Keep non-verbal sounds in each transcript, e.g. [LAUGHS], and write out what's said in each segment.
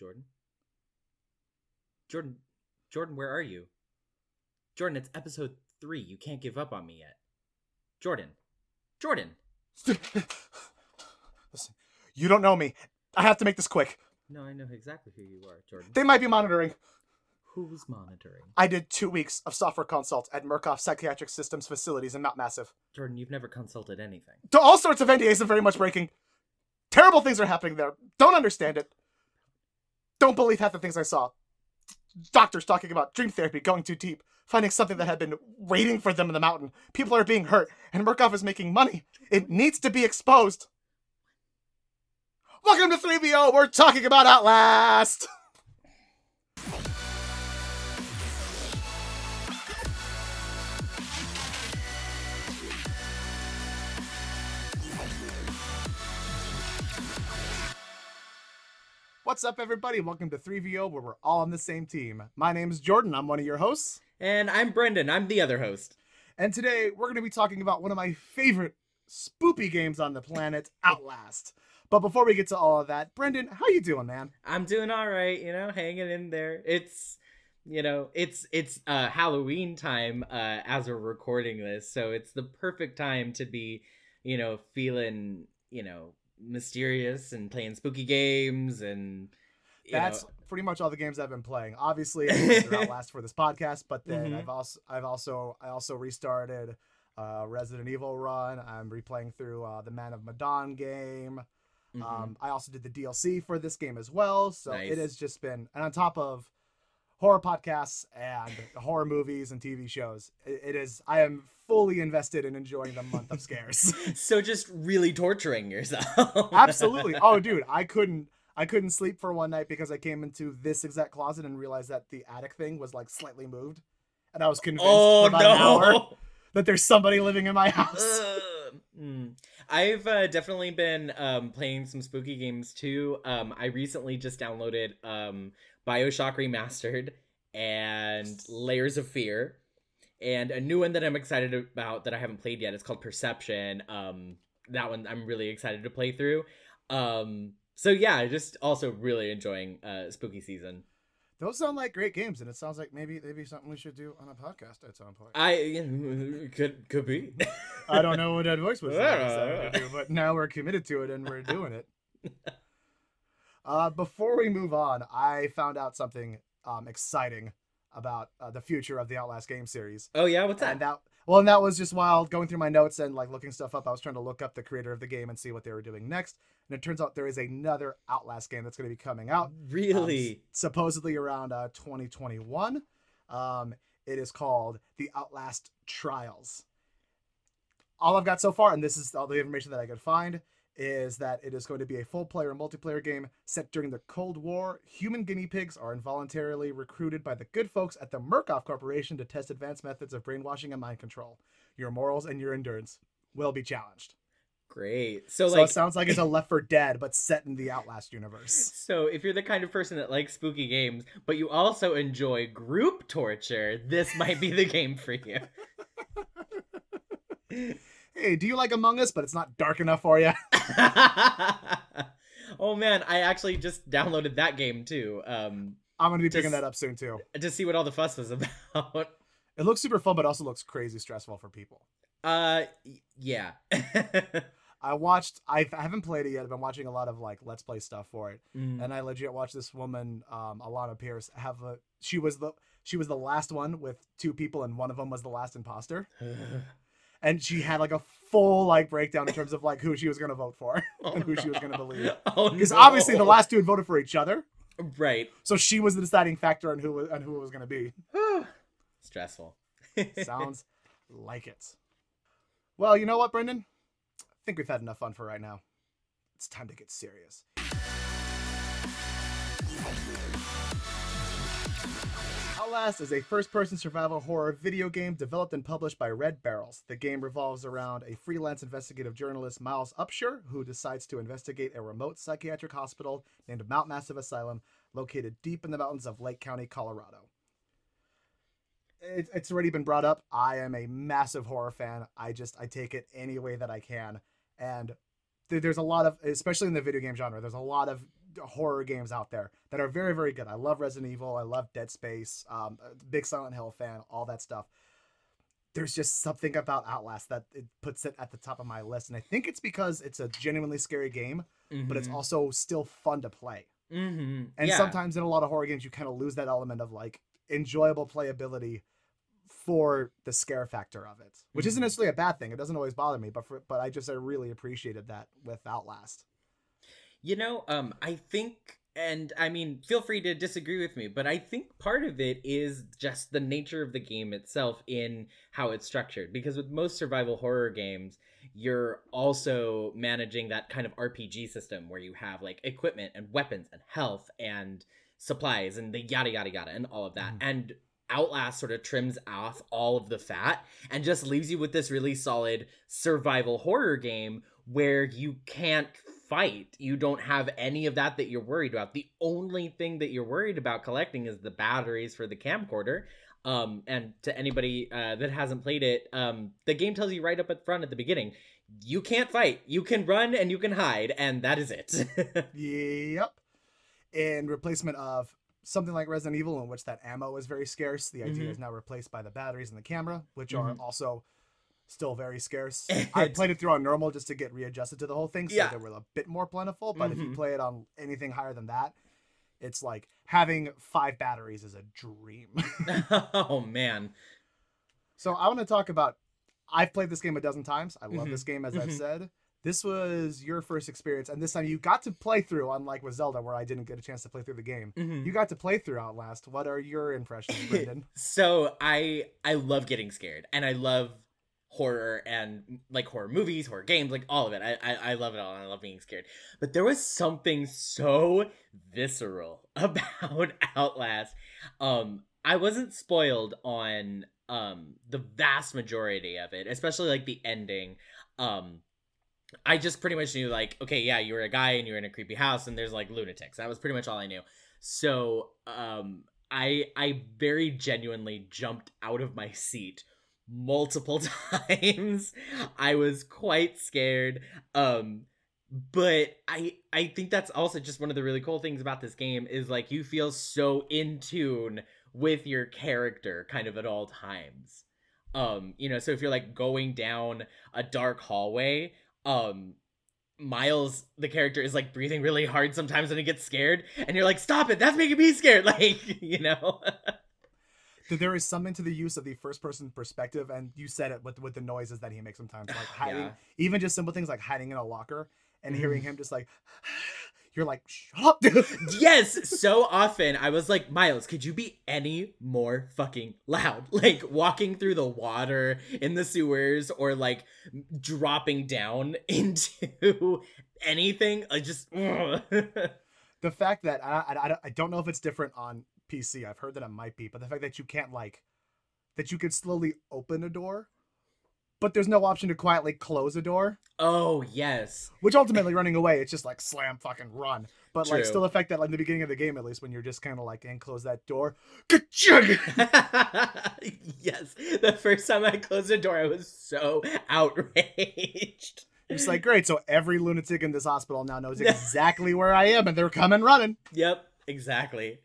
Jordan? Jordan, Jordan, where are you? Jordan, it's episode three. You can't give up on me yet. Jordan, Jordan. [LAUGHS] Listen, you don't know me. I have to make this quick. No, I know exactly who you are, Jordan. They might be monitoring. Who's monitoring? I did two weeks of software consult at Murkoff Psychiatric Systems facilities in Mount Massive. Jordan, you've never consulted anything. To all sorts of NDAs are very much breaking. Terrible things are happening there. Don't understand it. Don't believe half the things I saw. Doctors talking about dream therapy going too deep, finding something that had been waiting for them in the mountain. People are being hurt, and Murkoff is making money. It needs to be exposed. Welcome to 3BO. We're talking about Outlast. [LAUGHS] What's up, everybody? Welcome to 3VO, where we're all on the same team. My name is Jordan. I'm one of your hosts. And I'm Brendan. I'm the other host. And today we're going to be talking about one of my favorite spoopy games on the planet, [LAUGHS] Outlast. But before we get to all of that, Brendan, how you doing, man? I'm doing all right, you know, hanging in there. It's you know, it's it's uh Halloween time uh as we're recording this, so it's the perfect time to be, you know, feeling, you know, mysterious and playing spooky games and you That's know, pretty much all the games I've been playing. Obviously, [LAUGHS] through Outlast for this podcast, but then Mhm. I've also I've also I also restarted uh, Resident Evil run. I'm replaying through uh, the Man of Medan game. mhm. Um, I also did the DLC for this game as well. So Nice. it has just been, and on top of horror podcasts and horror movies and TV shows, it, is. I am fully invested in enjoying the month of scares. [LAUGHS] [LAUGHS] so just really torturing yourself. Absolutely. Oh, [LAUGHS] dude, I couldn't. I couldn't sleep for one night because I came into this exact closet and realized that the attic thing was like slightly moved, and I was convinced oh for about an hour that there's somebody living in my house. Mm. I've uh, definitely been um, playing some spooky games too. Um, I recently just downloaded um, Bioshock Remastered and Layers of Fear, and a new one that I'm excited about that I haven't played yet. It's called Perception. Um, that one I'm really excited to play through. Um, so yeah, just also really enjoying uh, spooky season. Those sound like great games, and it sounds like maybe maybe something we should do on a podcast at some point. I could could be. I don't know what that voice was. Decided to [LAUGHS] do, but now we're committed to it and we're doing it. [LAUGHS] Uh, before we move on, I found out something um, exciting about uh, the future of the Outlast game series. oh yeah, what's that? And that well, and that was just while going through my notes and like looking stuff up. I was trying to look up the creator of the game and see what they were doing next. And it turns out there is another Outlast game that's going to be coming out um, really? s- supposedly around uh, 2021. Um, it is called the Outlast Trials. All I've got so far, and this is all the information that I could find, is that it is going to be a full player multiplayer game set during the Cold War. Human guinea pigs are involuntarily recruited by the good folks at the Murkoff Corporation to test advanced methods of brainwashing and mind control. Your morals and your endurance will be challenged. Great. So So, like it sounds like it's a [LAUGHS] Left 4 Dead, but set in the Outlast universe. So, if you're the kind of person that likes spooky games, but you also enjoy group torture, this might be the game for you. [LAUGHS] Hey, do you like Among Us, but it's not dark enough for you? [LAUGHS] oh man, I actually just downloaded that game too, um, I'm gonna be picking that up soon too. to see what all the fuss was [LAUGHS] about. It looks super fun, but also looks crazy stressful for people. Uh, yeah. [LAUGHS] I watched. I've, I haven't played it yet. I've been watching a lot of like Let's Play stuff for it, Mm. and I legit watched this woman, um, Alana Pierce, have a. She was the she was the last one with two people, and one of them was the last imposter, and she had like a full like breakdown in terms of like who she was gonna vote for, [LAUGHS] and who she was gonna believe. [LAUGHS] Oh, Because no. obviously the last two had voted for each other, right. so she was the deciding factor on who on who it was gonna be. [SIGHS] Stressful. [LAUGHS] Sounds like it. Well, you know what, Brendan? I think we've had enough fun for right now. It's time to get serious. Outlast is a first person survival horror video game developed and published by Red Barrels. The game revolves around a freelance investigative journalist, Miles Upshur, who decides to investigate a remote psychiatric hospital named Mount Massive Asylum located deep in the mountains of Lake County, Colorado it, it's already been brought up. I am a massive horror fan. I just I take it any way that I can, and th- there's a lot of, especially in the video game genre, there's a lot of horror games out there that are very very good. I love Resident Evil. I love Dead Space. Um, big Silent Hill fan. All that stuff. There's just something about Outlast that it puts it at the top of my list, and I think it's because it's a genuinely scary game, but it's Mhm. also still fun to play. Mhm. And yeah. sometimes in a lot of horror games, you kind of lose that element of like enjoyable playability for the scare factor of it, which isn't Mhm. necessarily a bad thing. It doesn't always bother me, but for, but I just I really appreciated that with Outlast. You know, um, I think, and I mean, feel free to disagree with me, but I think part of it is just the nature of the game itself in how it's structured. Because with most survival horror games, you're also managing that kind of RPG system where you have like equipment and weapons and health and supplies and the yada yada yada and all of that. Mhm. And Outlast sort of trims off all of the fat and just leaves you with this really solid survival horror game where you can't fight. You don't have any of that that you're worried about. The only thing that you're worried about collecting is the batteries for the camcorder. Um, and to anybody uh, that hasn't played it, um, the game tells you right up at front at the beginning, you can't fight. You can run and you can hide, and that is it. [LAUGHS] Yep. In replacement of something like Resident Evil, in which that ammo is very scarce, the idea Mhm. is now replaced by the batteries and the camera, which are Mhm. also still very scarce. [LAUGHS] I played it through on normal just to get readjusted to the whole thing, so Yeah. they were a bit more plentiful. But if you Mhm. play it on anything higher than that, it's like having five batteries is a dream. [LAUGHS] [LAUGHS] oh man. so I want to talk about. I've played this game a dozen times. I love Mhm. this game, as I've Mhm. said. This was your first experience, and this time you got to play through, unlike with Zelda, where I didn't get a chance to play through the game. Mhm. You got to play through Outlast. What are your impressions, Brendan? So I I love getting scared, and I love horror and like horror movies, horror games, like all of it. I I, I love it all, I love being scared. But there was something so visceral [LAUGHS] about Outlast. Um, I wasn't spoiled on um the vast majority of it, especially like the ending. Um. I just pretty much knew like, okay, yeah, you were a guy and you're in a creepy house and there's like lunatics. That was pretty much all I knew. So, um, I I very genuinely jumped out of my [LAUGHS] seat multiple [LAUGHS] times. I was quite scared. Um but I I think that's also just one of the really cool things about this game is like you feel so in tune with your character kind of at all times. Um you know, so if you're like going down a dark hallway, um Miles, the character, is like breathing really hard sometimes when he gets scared, and you're like, "Stop it! That's making me scared!" [LAUGHS] Like, you know. [LAUGHS] That there is something to the use of the first person perspective, and you said it with with the noises that he makes sometimes, like [SIGHS] hiding, Yeah. even just simple things like hiding in a locker and Mhm. hearing him just like, [SIGHS] you're like, shut up, dude. [LAUGHS] yes, so often I was like, Miles, could you be any more fucking loud? [LAUGHS] Like walking through the water in the sewers or like dropping down [LAUGHS] into anything. I just. the fact that I, I, I I don't know if it's different on PC. I've heard that it might be, but the fact that you can't like that you could slowly open a door, but there's no option to quietly close a door. oh, yes. Which ultimately, running away, it's just like slam, fucking run. But like, still the fact that like in the beginning of the game, at least when you're just kind of like and close that door, [LAUGHS] yes. The first time I closed the door, I was so outraged. it's like great. So every lunatic in this hospital now knows [LAUGHS] exactly where I am, and they're coming running. Yep, exactly.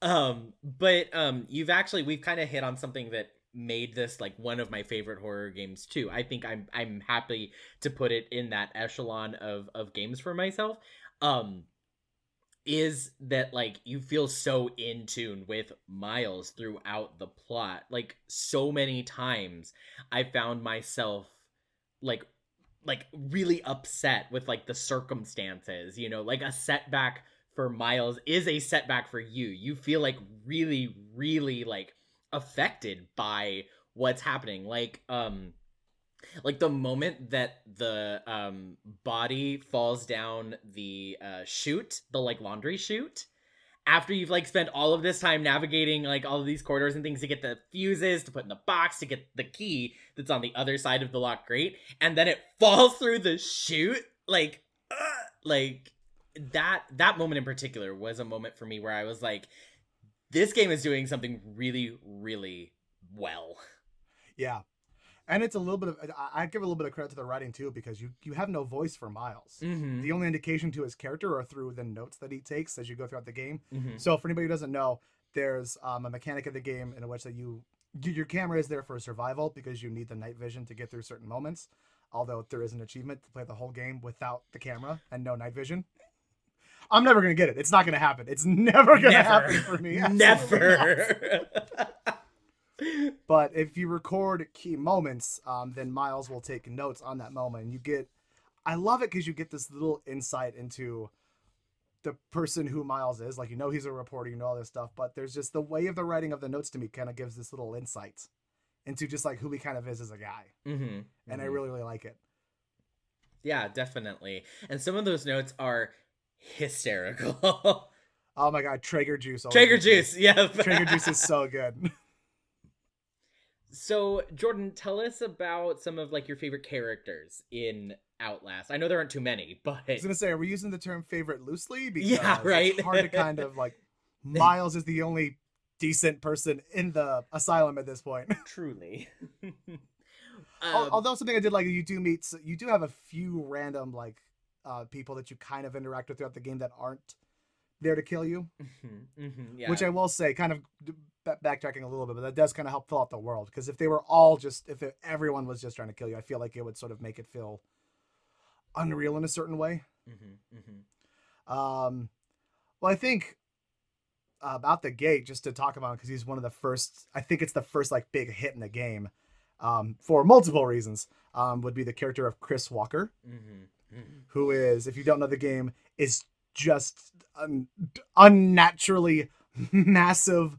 Um, but um, you've actually we've kind of hit on something that made this like one of my favorite horror games too. I think I'm I'm happy to put it in that echelon of of games for myself. Um, is that like you feel so in tune with Miles throughout the plot? Like so many times, I found myself like like really upset with like the circumstances. You know, like a setback for Miles is a setback for you. You feel like really, really like affected by what's happening. Like, um, like the moment that the um body falls down the uh chute, the like laundry chute. After you've like spent all of this time navigating like all of these corridors and things to get the fuses to put in the box to get the key that's on the other side of the lock grate, and then it [LAUGHS] falls through the chute, like, uh, like that that moment in particular was a moment for me where I was like, this game is doing something really, really well. Yeah. and it's a little bit of I- give a little bit of credit to the writing too because you you have no voice for Miles. Mm-hmm. The only indication to his character are through the notes that he takes as you go throughout the game. mm-hmm. So for anybody who doesn't know, there's um, a mechanic of the game in which that you your camera is there for survival because you need the night vision to get through certain moments. Although there is an achievement to play the whole game without the camera and no night vision. I'm never gonna get it. It's not gonna happen. It's [LAUGHS] never gonna Never. happen for me. [LAUGHS] Never. [LAUGHS] But if you record key moments, um, then Miles will take notes on that moment, and you get. I love it because you get this little insight into the person who Miles is. Like you know he's a reporter, you know all this stuff, but there's just the way of the writing of the notes to me kind of gives this little insight into just like who he kind of is as a guy, mm-hmm. and I really really like it. Yeah, definitely. And some of those notes are hysterical. [LAUGHS] Oh my god, Trager juice! Trager juice, yeah. [LAUGHS] Trager juice is so good. [LAUGHS] So, Jordan, tell us about some of like your favorite characters in Outlast. I know there aren't too many, but I was gonna say, are we using the term favorite loosely? Because Yeah, right. It's hard to kind of like. Miles is the only decent person in the asylum at this point. truly. Um, Although something I did like, you do meet, you do have a few random like uh, people that you kind of interact with throughout the game that aren't there to kill you. mhm, mhm, yeah. Which I will say, kind of backtracking a little bit, but that does kind of help fill out the world. Because if they were all just, if it, everyone was just trying to kill you, I feel like it would sort of make it feel unreal in a certain way. Mhm, mhm. Um, well, I think uh, about the gate, just to talk about because he's one of the first. I think it's the first like big hit in the game, um, for multiple reasons. Um, would be the character of Chris Walker, Mhm, mhm. Mm. who is, if you don't know the game, is just an unnaturally [LAUGHS] massive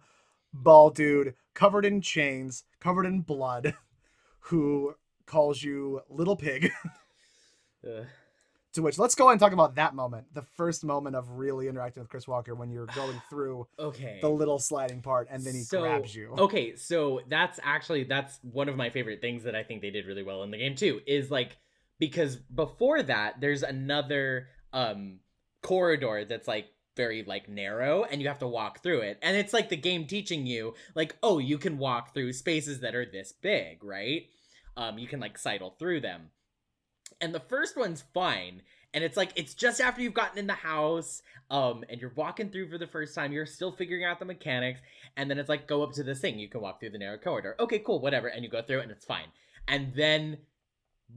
bald dude covered in chains, covered in blood, [LAUGHS] who calls you little pig. [LAUGHS] Ugh. To which let's go and talk about that moment, the first moment of really interacting with Chris Walker when you're going through Okay. the little sliding part and then he So- grabs you. Okay, so that's actually that's one of my favorite things that I think they did really well in the game too. Is like because before that, there's another um corridor that's like very like narrow and you have to walk through it. And it's like the game teaching you like, oh, you can walk through spaces that are this big, right? Um you can like sidle through them. And the first one's fine. And it's like it's just after you've gotten in the house, um, and you're walking through for the first time, you're still figuring out the mechanics, and then it's like go up to this thing you can walk through the narrow corridor okay cool whatever and you go through it and it's fine and then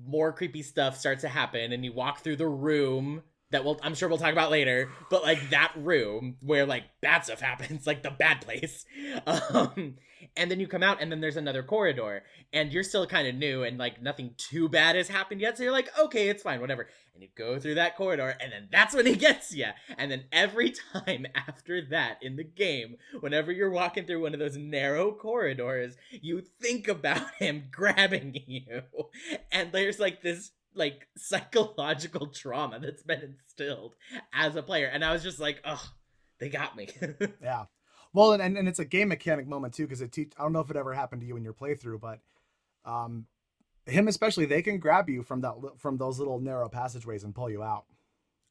more creepy stuff starts to happen and you walk through the room that we'll i'm sure we'll talk about later but like that room where like bad stuff happens [LAUGHS] like the bad place. [LAUGHS] Um and then you come out and then there's another corridor and you're still kind of new and like nothing too bad has happened yet so you're like okay it's fine whatever. And you go through that corridor and then that's when he [LAUGHS] gets you and then every time after that in the game whenever you're walking through one of those narrow corridors you think about him grabbing you. And there's like this like [LAUGHS] psychological trauma that's been instilled as a player and i was just like oh they got me [LAUGHS] Yeah. Well, and, and, it's a game mechanic moment too, because it teach. I don't know if it ever happened to you in your playthrough, but um, him especially, they can grab you from that from those little narrow passageways and pull you out.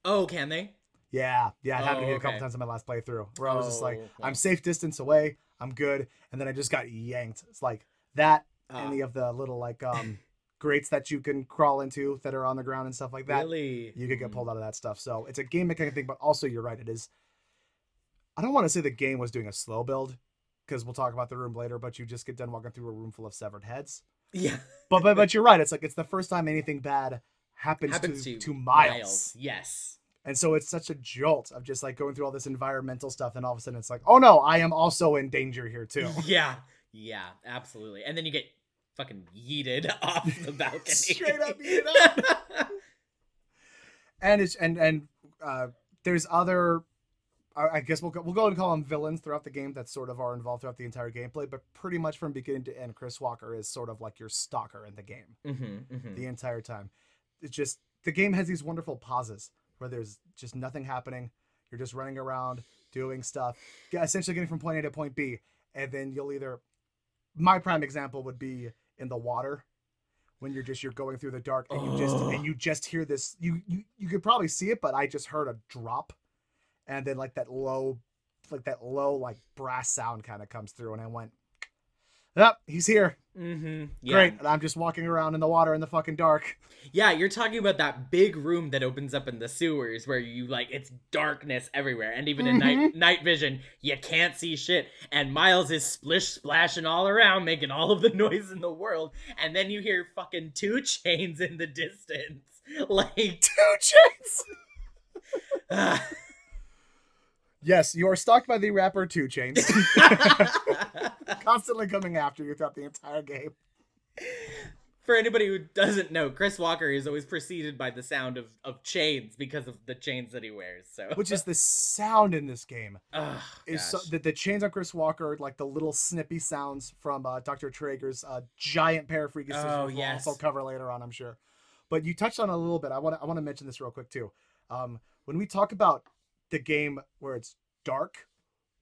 oh can they Yeah, yeah, it happened to Oh, me a couple times in my last playthrough where I was just like, Oh, okay. I'm safe distance away, I'm good, and then I just got yanked. It's like that. Ah, Any of the little like um grates that you can crawl into that are on the ground and stuff like that. really you could get Mm. pulled out of that stuff. So it's a game mechanic thing, but also you're right. It is. I don't want to say the game was doing a slow build because we'll talk about the room later. But you just get done walking through a room full of severed heads. yeah But but but [LAUGHS] you're right. It's like it's the first time anything bad happens, happens to, to, to Miles. yes and so it's such a jolt of just like going through all this environmental stuff, and all of a sudden it's like, oh no, I am also in danger here too. [LAUGHS] yeah yeah absolutely and then you get fucking yeeted [LAUGHS] off the [LAUGHS] balcony Straight up yeeted [LAUGHS] up. and it's and and uh, there's other. I guess we'll go, we'll go and call them villains throughout the game that sort of are involved throughout the entire gameplay, but pretty much from beginning to end, Chris Walker is sort of like your stalker in the game mm-hmm, mm-hmm. the entire time. It's just the game has these wonderful pauses where there's just nothing happening. You're just running around doing stuff, essentially getting from point A to point B, and then you'll either. My prime example would be in the water when you're just you're going through the dark and you just oh. and you just hear this you, you you could probably see it but i just heard a drop and then like that low like that low like brass sound kind of comes through and i went Yep, he's here. Mm-hmm. Yeah. Great. And I'm just walking around in the water in the fucking dark. Yeah, you're talking about that big room that opens up in the sewers where you like it's darkness everywhere, and even in night Mm-hmm. night vision, you can't see shit. And Miles is splish splashing all around, making all of the [LAUGHS] noise in the world, and then you hear fucking two chains in the distance. [LAUGHS] Like Two chains. [LAUGHS] Yes, you are stalked by the rapper 2 Chainz, [LAUGHS] constantly coming after you throughout the entire game. For anybody who doesn't know, Chris Walker is always preceded by the sound of, of chains because of the chains that he wears. So, Which is the sound in this game. [LAUGHS] Is so, gosh. the, the chains on Chris Walker, like the little snippy sounds from uh, Dr. Trager's uh, giant pair of freaky scissors, Oh, we'll yes. also cover later on, I'm sure. But you touched on it a little bit. I want to I want to mention this real quick too. Um, when we talk about the game where it's dark,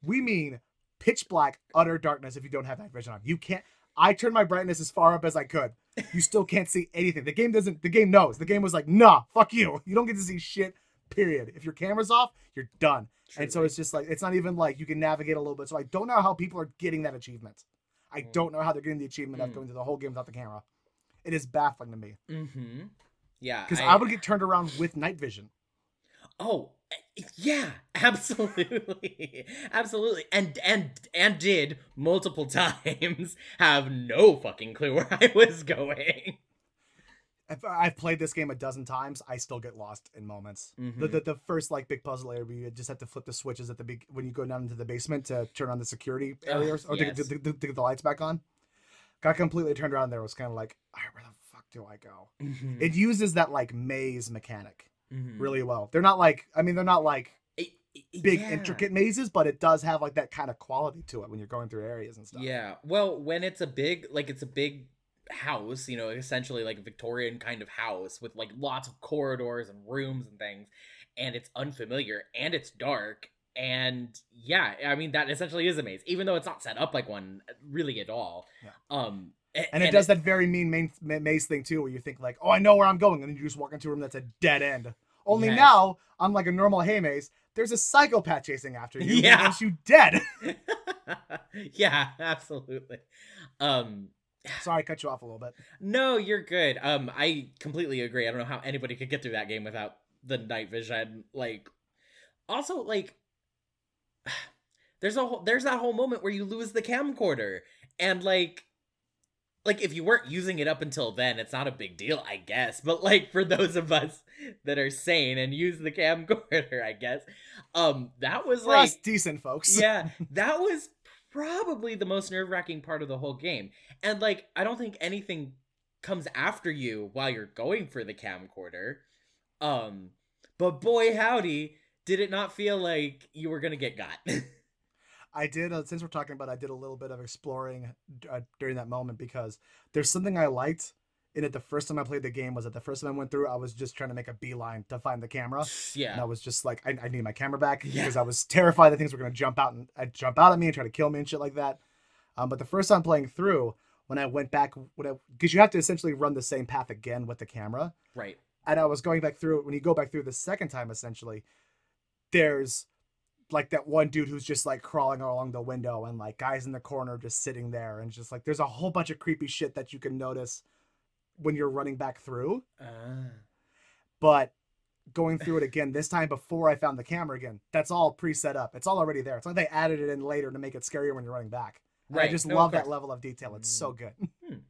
we mean pitch black, utter darkness. If you don't have night vision on, you can't. I turned my brightness as far up as I could. You still can't see anything. The game doesn't. The game knows. The game was like, nah, fuck you. [LAUGHS] You don't get to see shit. Period. If your camera's off, you're done. And so it's just like it's not even like you can navigate a little bit. So I don't know how people are getting that achievement. I Mm. don't know how they're getting the achievement of Mm. going through the whole game without the camera. It is baffling to me Mm-hmm. Yeah. because I, would get turned around with night vision. Oh, yeah, [LAUGHS] absolutely. absolutely. And and and did multiple [LAUGHS] times have no fucking clue where I was going. I've played this game a dozen times. I still get lost in moments. The, Mhm. the the first like big puzzle area where you just have to flip the switches at the big when you go down into the basement to turn on the security Ugh, areas or to, yes. to, to, to get the lights back on. Got completely turned around there. Was kind of like, all right, where the fuck do I go? Mhm. It uses that like maze mechanic Mhm. really well. They're not like I mean they're not like It- it- big yeah. intricate mazes, but it does have like that kind of quality to it when you're going through areas and stuff. Yeah. Well, when it's a big like it's a big house, you know, essentially like a Victorian kind of house with like lots of corridors and rooms and things, and it's unfamiliar and it's dark. And yeah, I mean that essentially is a maze, even though it's not set up like one really at all. Yeah. Um a- And it does that very mean main, maze thing too, where you think like, "Oh, I know where I'm going," and then you just walk into a room that's a dead end. Only Yes. now, unlike a normal hay maze, there's a psychopath chasing after you. Yeah. wants you dead. [LAUGHS] [LAUGHS] yeah, absolutely. Um [SIGHS] Sorry, I cut you off a little bit. No, you're good. Um, I completely agree. I don't know how anybody could get through that game without the night vision. Like, also like, [SIGHS] there's a whole, there's that whole moment where you lose the camcorder, and like, like if you weren't using it up until then, it's not a big deal, I guess. But like for those of us that are sane and use the camcorder, I guess, um, that was For like us decent folks. yeah, [LAUGHS] that was probably the most nerve wracking part of the whole game. And like, I don't think anything comes after you while you're going for the camcorder. Um, but boy, howdy, did it not feel like you were gonna get got? [LAUGHS] I did. Uh, since we're talking about, it, I did a little bit of exploring uh, during that moment because there's something I liked in it. The first time I played the game was that the first time I went through, I was just trying to make a beeline to find the camera. Yeah, And. I was just like, I, I need my camera back Yeah. because I was terrified that things were going to jump out and uh, jump out at me and try to kill me and shit like that. Um, but the first time playing through, when I went back, when because you have to essentially run the same path again with the camera, Right. and I was going back through it. When you go back through the second time, essentially, there's like that one dude who's just like crawling along the window, and like guys in the corner just sitting there, and just like there's a whole bunch of creepy shit that you can notice when you're running back through Ah. but going through it again this time before I found the camera again, that's all pre-set up. It's all already there. It's like they added it in later to make it scarier when you're running back. And Right. I just No, love that level of detail. It's so good. [LAUGHS]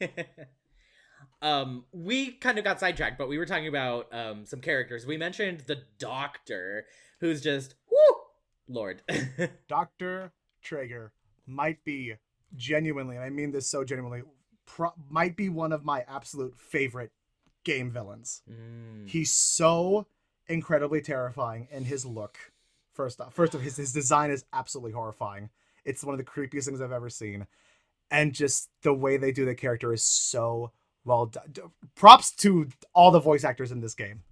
[LAUGHS] um, we kind of got sidetracked, but we were talking about um some characters. We mentioned the Doctor, who's just Lord. [LAUGHS] Dr. Trager might be genuinely, and I mean this so genuinely, pro- might be one of my absolute favorite game villains. Mm. He's so incredibly terrifying in his look. First off, first off, his, his design is absolutely horrifying. It's one of the creepiest things I've ever seen, and just the way they do the character is so well done. Props to all the voice actors in this game.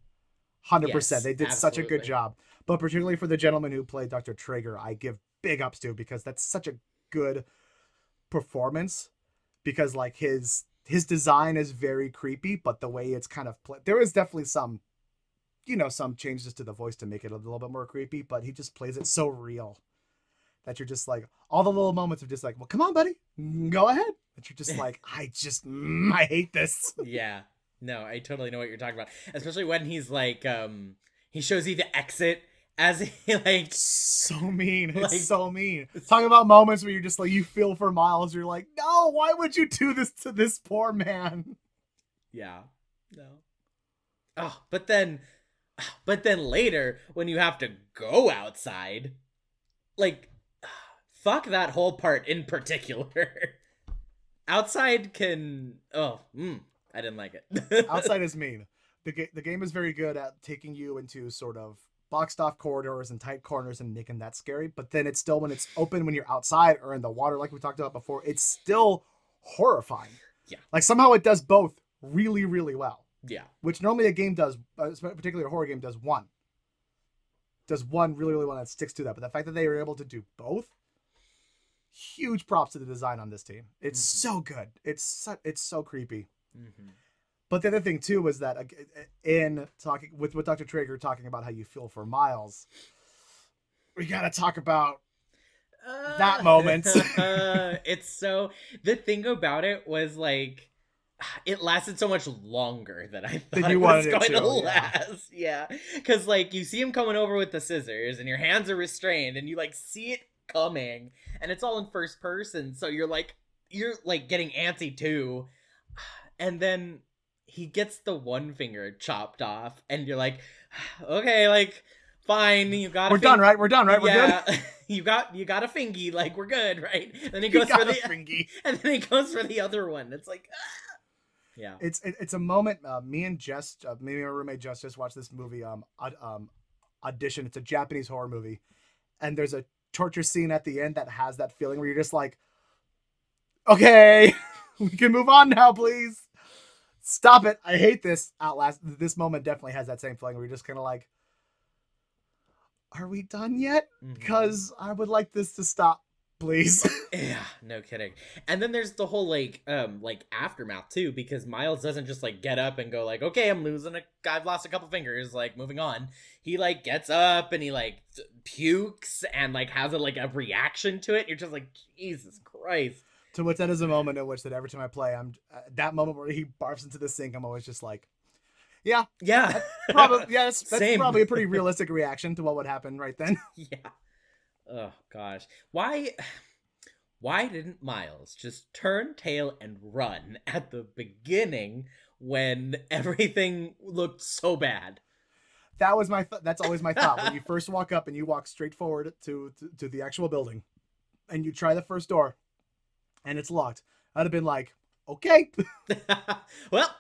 Hundred Yes, percent, they did such a good job. But particularly for the gentleman who played Dr. Trager, I give big ups to because that's such a good performance. Because like his his design is very creepy, but the way it's kind of played, there is definitely some, you know, some changes to the voice to make it a little bit more creepy. But he just plays it so real that you're just like all the little moments of just like, well, come on, buddy, go ahead. That you're just [LAUGHS] like, I just, mm, I hate this. yeah. No, I totally know what you're talking about. Especially when he's like, um, he shows you the exit as he [LAUGHS] like so mean. It's Like- so mean. Talking about moments where you're just like you feel for Miles. You're like, no, why would you do this to this poor man? Yeah. No. Oh, but then but then later when you have to go outside, like fuck that whole part in particular. [LAUGHS] outside can oh, mm, I didn't like it. [LAUGHS] Outside is mean. The ga- the game is very good at taking you into sort of boxed off corridors and tight corners and making that scary. But then it's still when it's open when you're outside or in the water, like we talked about before, it's still horrifying. Yeah. Like somehow it does both really, really well. yeah. which normally a game does, uh, particularly a horror game does one. Does one really, really well that sticks to that. But the fact that they were able to do both, huge props to the design on this team. It's Mhm. so good. It's so, it's so creepy. hmm But the other thing too was that uh, in talking with with Dr. Trager talking about how you feel for Miles, we gotta talk about That moment. [LAUGHS] uh, it's so the thing about it was like it lasted so much longer than I thought it was wanted it going to, to, last. [LAUGHS] Yeah, because like you see him coming over with the scissors, and your hands are restrained, and you like see it coming, and it's all in first person, so you're like you're like getting antsy too, [SIGHS] and then he gets the one finger chopped off, and you're like, [SIGHS] okay, like fine, you got. we're done, right? We're done, right? We're yeah, good. [LAUGHS] you got you got a fingy, like we're good, right? Then he [LAUGHS] goes for the fingy. [LAUGHS] and then he goes for the other one. It's like, ah. yeah, it's it, it's a moment. Uh, me and Jess, uh, me and my roommate Jess, just watched this movie. Um, um, audition. It's a Japanese horror movie, and there's a torture scene at the end that has that feeling where you're just like, okay, we can move on now, please. Stop it! I hate this. Outlast. This moment definitely has that same feeling you're just kind of like, are we done yet? Mhm. Because I would like this to stop, please. [LAUGHS] yeah, no kidding. And then there's the whole like um like aftermath too, because Miles doesn't just like get up and go like, okay, I'm losing a, I've lost a couple fingers, like moving on. He like gets up and he like pukes and like has a like a reaction to it. You're just like, Jesus Christ. To which that is a moment in which that every time I play, I'm uh, that moment where he barfs into the sink. I'm always just like, yeah, Yeah, probably yeah, that's, [LAUGHS] that's probably a pretty [LAUGHS] realistic reaction to what would happen right then. [LAUGHS] yeah. Oh gosh. Why why didn't Miles just turn tail and run at the beginning when everything looked so bad? That was my th- that's always my thought when you first walk up and you walk straight forward to, to to the actual building, and you try the first door, and it's locked. I'd have been like, okay, [LAUGHS] well,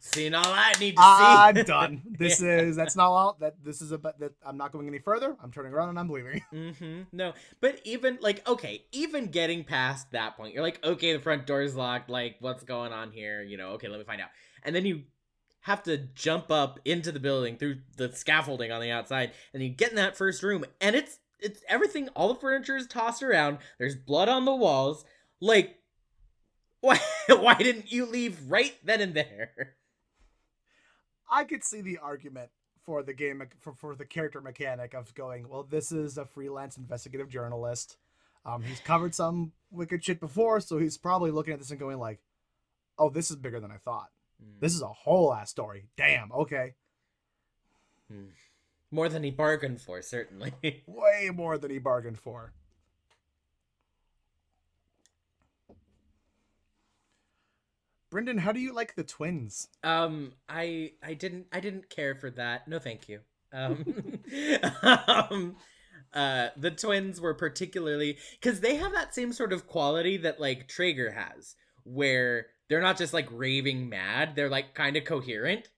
seen all I need to see. I'm done. [LAUGHS] This is that's not all that this is about that I'm not going any further. I'm turning around and I'm leaving. [LAUGHS] Mm-hmm. No, but even like okay, even getting past that point, you're like, okay, the front door's locked. Like, what's going on here? You know, okay, let me find out. And then you have to jump up into the building through the scaffolding on the outside, and you get in that first room, and it's it's everything. All the furniture is tossed around. There's blood on the walls. Like, [LAUGHS] why why didn't you leave right then and there? I could see the argument for the game for, for the character mechanic of going, well, this is a freelance investigative journalist. Um, he's covered some wicked shit before, so he's probably looking at this and going like, "Oh, this is bigger than I thought. This is a whole ass story. Damn. Okay, more than he bargained for, certainly. [LAUGHS] way more than he bargained for." Brendan, how do you like the twins? Um, I I didn't I didn't care for that. No, thank you. Um, [LAUGHS] [LAUGHS] um uh, the twins were particularly because they have that same sort of quality that like Trager has, where they're not just like raving mad; they're like kind of coherent,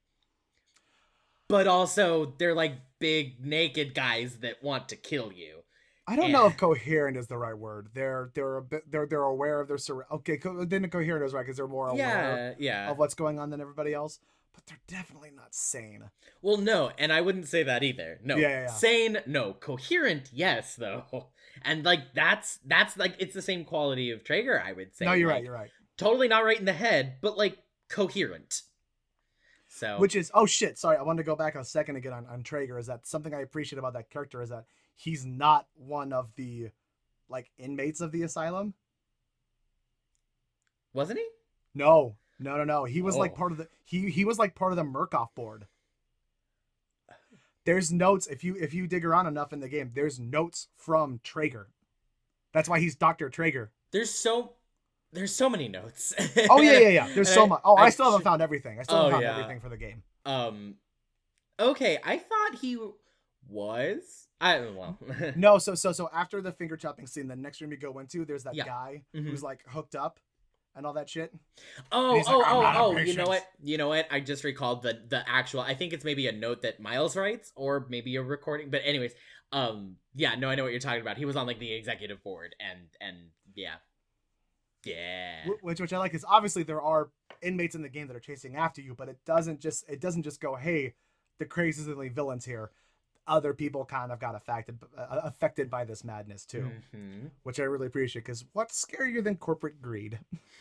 but also they're like big naked guys that want to kill you. I don't know if coherent is the right word. They're they're a bit they're they're aware of their sur- okay. Co- then coherent is right because they're more aware Yeah, yeah. of what's going on than everybody else. But they're definitely not sane. Well, no, and I wouldn't say that either. No, Yeah, yeah, yeah. sane, no, coherent, yes, though, [LAUGHS] and like that's that's like it's the same quality of Trager, I would say. no, you're right. You're right. Totally not right in the head, but like coherent. So, Which is oh shit. Sorry, I wanted to go back a second again on on Trager. Is that something I appreciate about that character is that he's not one of the like inmates of the asylum. Wasn't he? No, no, no, no. He was like Oh. part of the he he was like part of the Murkoff board. There's notes if you if you dig around enough in the game. There's notes from Trager. That's why he's Doctor Trager. There's so there's so many notes. Oh yeah, yeah, yeah. There's [LAUGHS] so much. Oh, I, I still haven't found everything. I still haven't Oh, found yeah. everything for the game. Um. Okay, I thought he was. I well. [LAUGHS] No, so so so after the finger chopping scene, the next room you go into, there's that Yeah. guy Mhm. who's like hooked up and all that shit. Oh, he's like, oh, oh, oh! You know what? You know what? I just recalled the the actual. I think it's maybe a note that Miles writes, or maybe a recording. But anyways, um, yeah, no, I know what you're talking about. He was on like the executive board, and and yeah, yeah. Which which I like is obviously there are inmates in the game that are chasing after you, but it doesn't just it doesn't just go, hey, the crazily villains here. Other people kind of got affected uh, affected by this madness too, Mhm. which I really appreciate because what's scarier than corporate greed? [LAUGHS]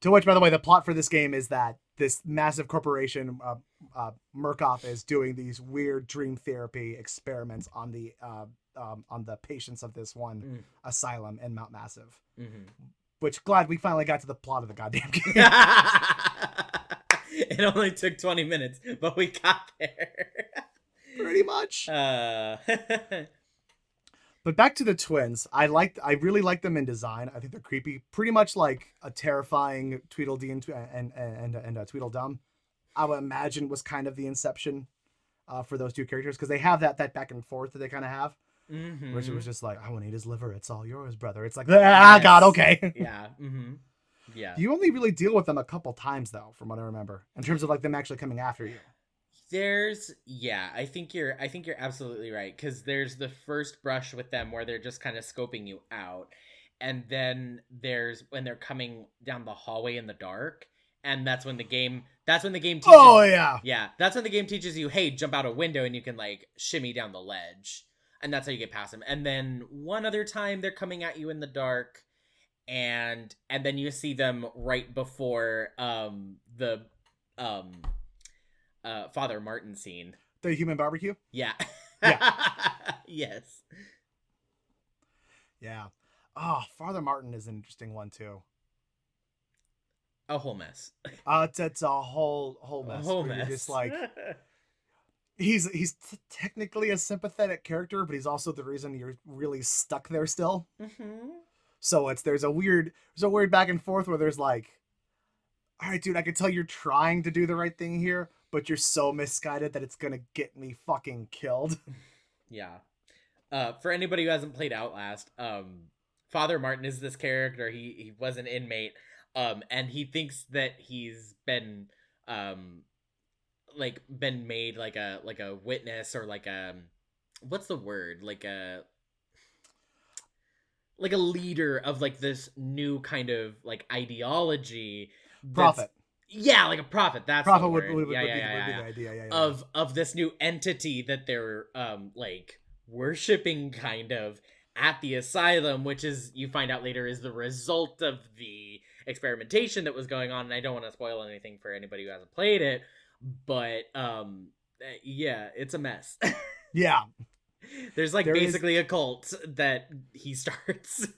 to which, by the way, the plot for this game is that this massive corporation, uh, uh, Murkoff, is doing these weird dream therapy experiments on the uh, um, on the patients of this one Mm. asylum in Mount Massive. Mhm. Which glad we finally got to the plot of the goddamn [LAUGHS] game. [LAUGHS] it only took 20 minutes, but we got there. Pretty much. [LAUGHS] Uh, [LAUGHS] But back to the twins. I liked. I really like them in design. I think they're creepy. Pretty much like a terrifying Tweedledee and and and, and uh, Tweedledum. I would imagine was kind of the inception uh, for those two characters because they have that that back and forth that they kind of have, mhm. which was just like, I want to eat his liver. It's all yours, brother. It's like, ah, God, okay. [LAUGHS] yeah. hmm Yeah. You only really deal with them a couple times though, from what I remember, in terms of like them actually coming after you. There's yeah, I think you're I think you're absolutely right cuz there's the first brush with them where they're just kind of scoping you out. And then there's when they're coming down the hallway in the dark and that's when the game that's when the game teaches Oh yeah. Yeah, that's when the game teaches you, hey, jump out a window and you can like shimmy down the ledge. And that's how you get past them. And then one other time they're coming at you in the dark and and then you see them right before um the um uh Father Martin scene. The human barbecue. Yeah. [LAUGHS] yes. Yeah. Oh, Father Martin is an interesting one too. A whole mess. Uh, it's, it's a whole whole mess. A whole mess. Just like [LAUGHS] he's he's t- technically a sympathetic character, but he's also the reason you're really stuck there still. Mhm. So it's there's a weird there's a weird back and forth where there's like, all right, dude, I can tell you're trying to do the right thing here, but you're so misguided that it's gonna get me fucking killed. [LAUGHS] Yeah. Uh, for anybody who hasn't played Outlast, um, Father Martin is this character. He he was an inmate, um, and he thinks that he's been um, like been made like a like a witness or like a what's the word like a like a leader of like this new kind of like ideology. Prophet. Yeah, like a prophet. That's Prophet would, would, yeah, would yeah, be, yeah, would be the idea. Of of this new entity that they're um like worshiping kind of at the asylum which is you find out later is the result of the experimentation that was going on and I don't want to spoil anything for anybody who hasn't played it but um uh, yeah it's a mess [LAUGHS] yeah. [LAUGHS] there's like There is- basically a cult that he [LAUGHS] starts.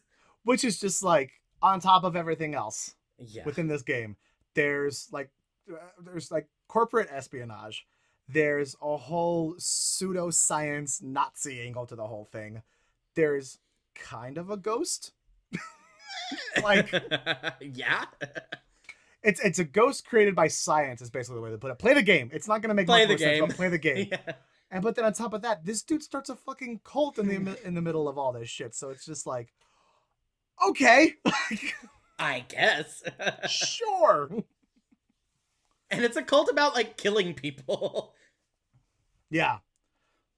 Which is just like on top of everything else. yeah. within this game. There's like uh, there's like corporate espionage. There's a whole pseudoscience nazi angle to the whole thing. There's kind of a ghost. [LAUGHS] Like yeah. it's it's a ghost created by science is basically the way they put it. Play the game. It's not going to make Play much the more sense game. but play the game. Yeah and but then on top of that this dude starts a fucking cult in the hmm. in the middle of all this shit. So it's just like okay. [LAUGHS] I guess. Sure. [LAUGHS] And it's a cult about like killing people. [LAUGHS] Yeah.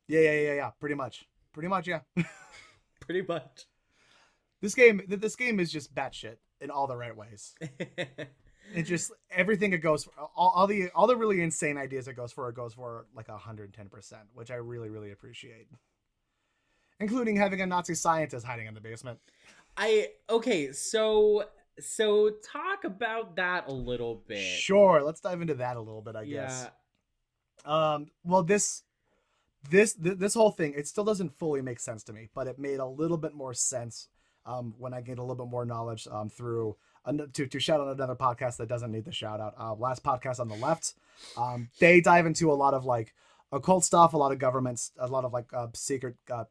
Yeah yeah yeah yeah. Pretty much. Pretty much yeah. Pretty much. This game, this game is just batshit in all the right ways. It just everything it goes for, all, all the all the really insane ideas it goes for, it goes for like hundred and ten percent, which I really really appreciate. Including having a Nazi scientist hiding in the basement. I okay, so so talk about that a little bit. Sure, let's dive into that a little bit. I Yeah. guess. Um. Well, this this th- this whole thing it still doesn't fully make sense to me, but it made a little bit more sense um, when I gained a little bit more knowledge um, through to to shout out another podcast that doesn't need the shout out. Uh, last podcast on the left, um, they dive into a lot of like occult stuff, a lot of governments, a lot of like uh, secret uh,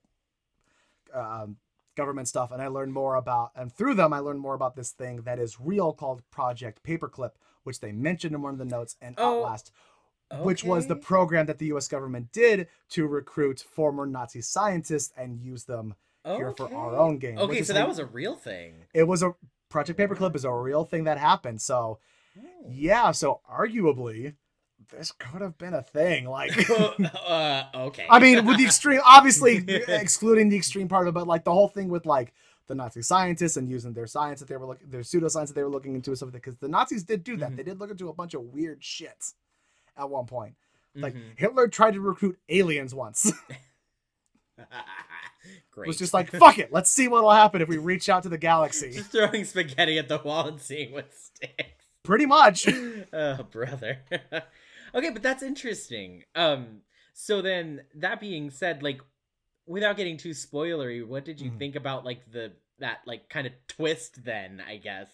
um, government stuff, and I learned more about and through them I learned more about this thing that is real called Project Paperclip, which they mentioned in one of the notes, and Oh, Outlast, which was the program that the U.S. government did to recruit former Nazi scientists and use them here for our own game. Okay, so how that was a real thing. it was a Project Paperclip is a real thing that happened. So yeah, so arguably this could have been a thing. Like [LAUGHS] uh, okay. I mean, with the extreme, obviously [LAUGHS] excluding the extreme part of it, but like the whole thing with like the Nazi scientists and using their science that they were looking, their pseudoscience that they were looking into, stuff because the Nazis did do that. Mhm. They did look into a bunch of weird shit at one point. Like Mhm. Hitler tried to recruit aliens once. [LAUGHS] Great. it was just like, fuck it, let's see what'll happen if we reach out to the galaxy. [LAUGHS] just throwing spaghetti at the wall and seeing what sticks. Pretty much. [LAUGHS] oh, brother. [LAUGHS] okay, but that's interesting. Um, so then that being said, like, without getting too spoilery, what did you Mhm. think about like the that like kind of twist? Then I guess.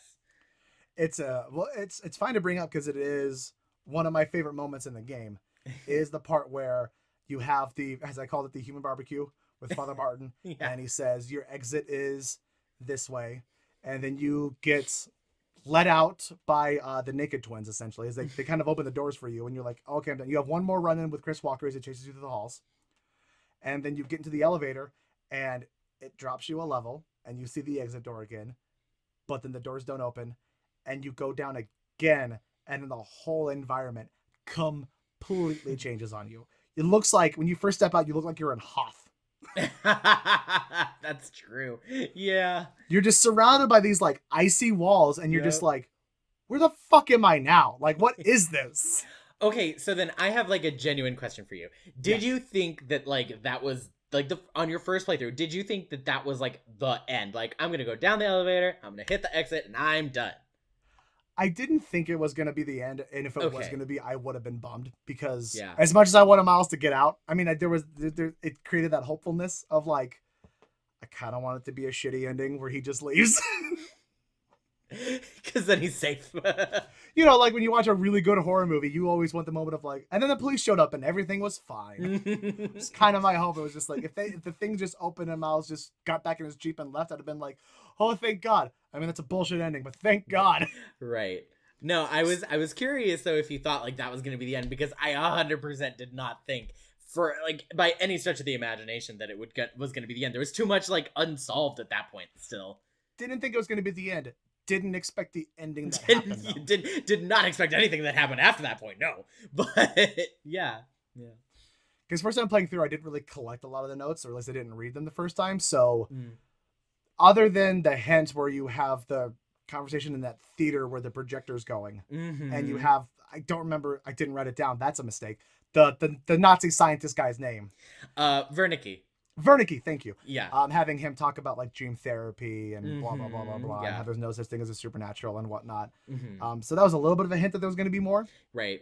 it's a well it's it's fine to bring up because it is one of my favorite moments in the game is the part where you have the as i called it the human barbecue with father [LAUGHS] martin Yeah. and he says your exit is this way. And then you get let out by uh, the naked twins essentially as they, they kind of open the doors for you and you're like okay i'm done. You have one more run in with chris walker as he chases you through the halls and then you get into the elevator and it drops you a level and you see the exit door again but then the doors don't open and you go down again and then the whole environment completely [LAUGHS] changes on you. It looks like when you first step out you look like you're in hoth [LAUGHS] That's true. Yeah. you're just surrounded by these like icy walls and you're just like where the fuck am i now like what is this [LAUGHS] Okay, so then I have like a genuine question for you. Did you think that like that was like the on your first playthrough? Did you think that that was like the end? Like I'm gonna go down the elevator, I'm gonna hit the exit, and I'm done. I didn't think it was going to be the end and if it was going to be i would have been bummed because Yeah. as much as i wanted miles to get out i mean I, there was there, there, it created that hopefulness of like i kind of want it to be a shitty ending where he just leaves [LAUGHS] Because then he's safe. [LAUGHS] you know like when you watch a really good horror movie you always want the moment of like and then the police showed up and everything was fine It's [LAUGHS] kind of my hope. It was just like if they if the thing just opened and Miles just got back in his jeep and left, I'd have been like, oh thank God. I mean that's a bullshit ending, but thank God. [LAUGHS] right. No, I was I was curious though if you thought like that was gonna be the end because I hundred percent did not think for like by any stretch of the imagination that it would get was gonna be the end. There was too much like unsolved at that point still. Didn't think it was gonna be the end. Didn't expect the ending that didn't happened. [LAUGHS] did did not expect anything that happened after that point. No, [LAUGHS] but yeah, yeah. Because first time playing through, I didn't really collect a lot of the notes, or at least I didn't read them the first time. So Mm. Other than the hint where you have the conversation in that theater where the projector's going, and you have I don't remember, I didn't write it down. That's a mistake. The the, the Nazi scientist guy's name. uh Wernicke. Wernicke, thank you. Yeah, um, having him talk about like dream therapy and blah blah blah blah Mhm, blah, yeah. and how there's no such thing as a supernatural and whatnot. Mhm. Um, so that was a little bit of a hint that there was going to be more. right.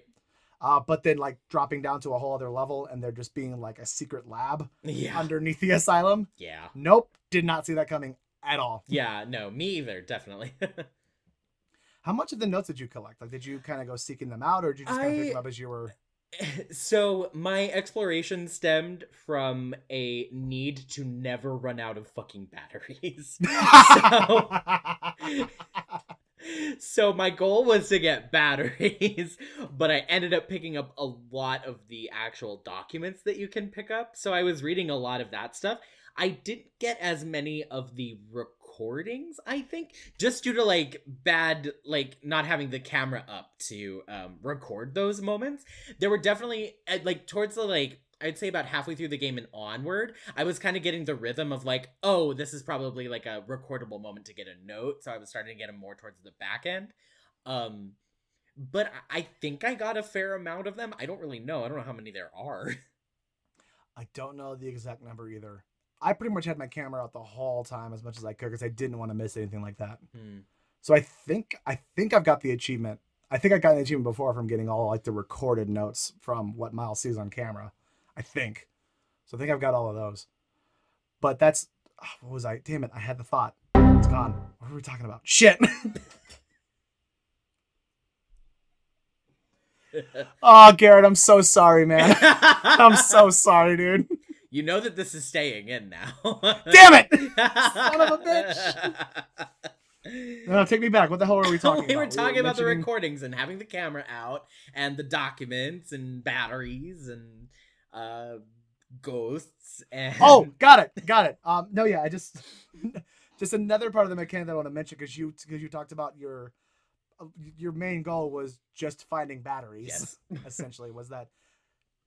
Uh, but then like dropping down to a whole other level and there just being like a secret lab Yeah, underneath the asylum. yeah, Nope, did not see that coming at all. yeah. No, me either. Definitely. [LAUGHS] How much of the notes did you collect? Like, did you kind of go seeking them out, or did you just kind of pick them up as you were? [LAUGHS] so my exploration stemmed from a need to never run out of fucking batteries. [LAUGHS] so, so my goal was to get batteries, but I ended up picking up a lot of the actual documents that you can pick up. So I was reading a lot of that stuff. I didn't get as many of the recordings, I think, just due to like bad like not having the camera up to um record those moments. There were definitely like towards the like I'd say about halfway through the game and onward, I was kind of getting the rhythm of like, oh, this is probably like a recordable moment to get a note. So I was starting to get them more towards the back end. Um, but I I think I got a fair amount of them. I don't really know. I don't know how many there are. [LAUGHS] I don't know the exact number either. I pretty much had my camera out the whole time as much as I could because I didn't want to miss anything like that. Hmm. So I think I think I've got the achievement. I think I got the achievement before from getting all like the recorded notes from what Miles sees on camera. I think. So I think I've got all of those. But that's oh, what was I? Damn it! I had the thought. It's gone. What were we talking about? Shit. oh, [LAUGHS] Garrett, I'm so sorry, man. [LAUGHS] I'm so sorry, dude. You know that this is staying in now. [LAUGHS] Damn it! Son of a bitch. [LAUGHS] No, take me back. What the hell were we talking [LAUGHS] about? we about? were talking about the recordings and having the camera out and the documents and batteries and uh ghosts and Oh, got it, got it. Um, no, yeah, I just, just another part of the mechanic that I want to mention because you because you talked about your, uh, your main goal was just finding batteries. yes. essentially was that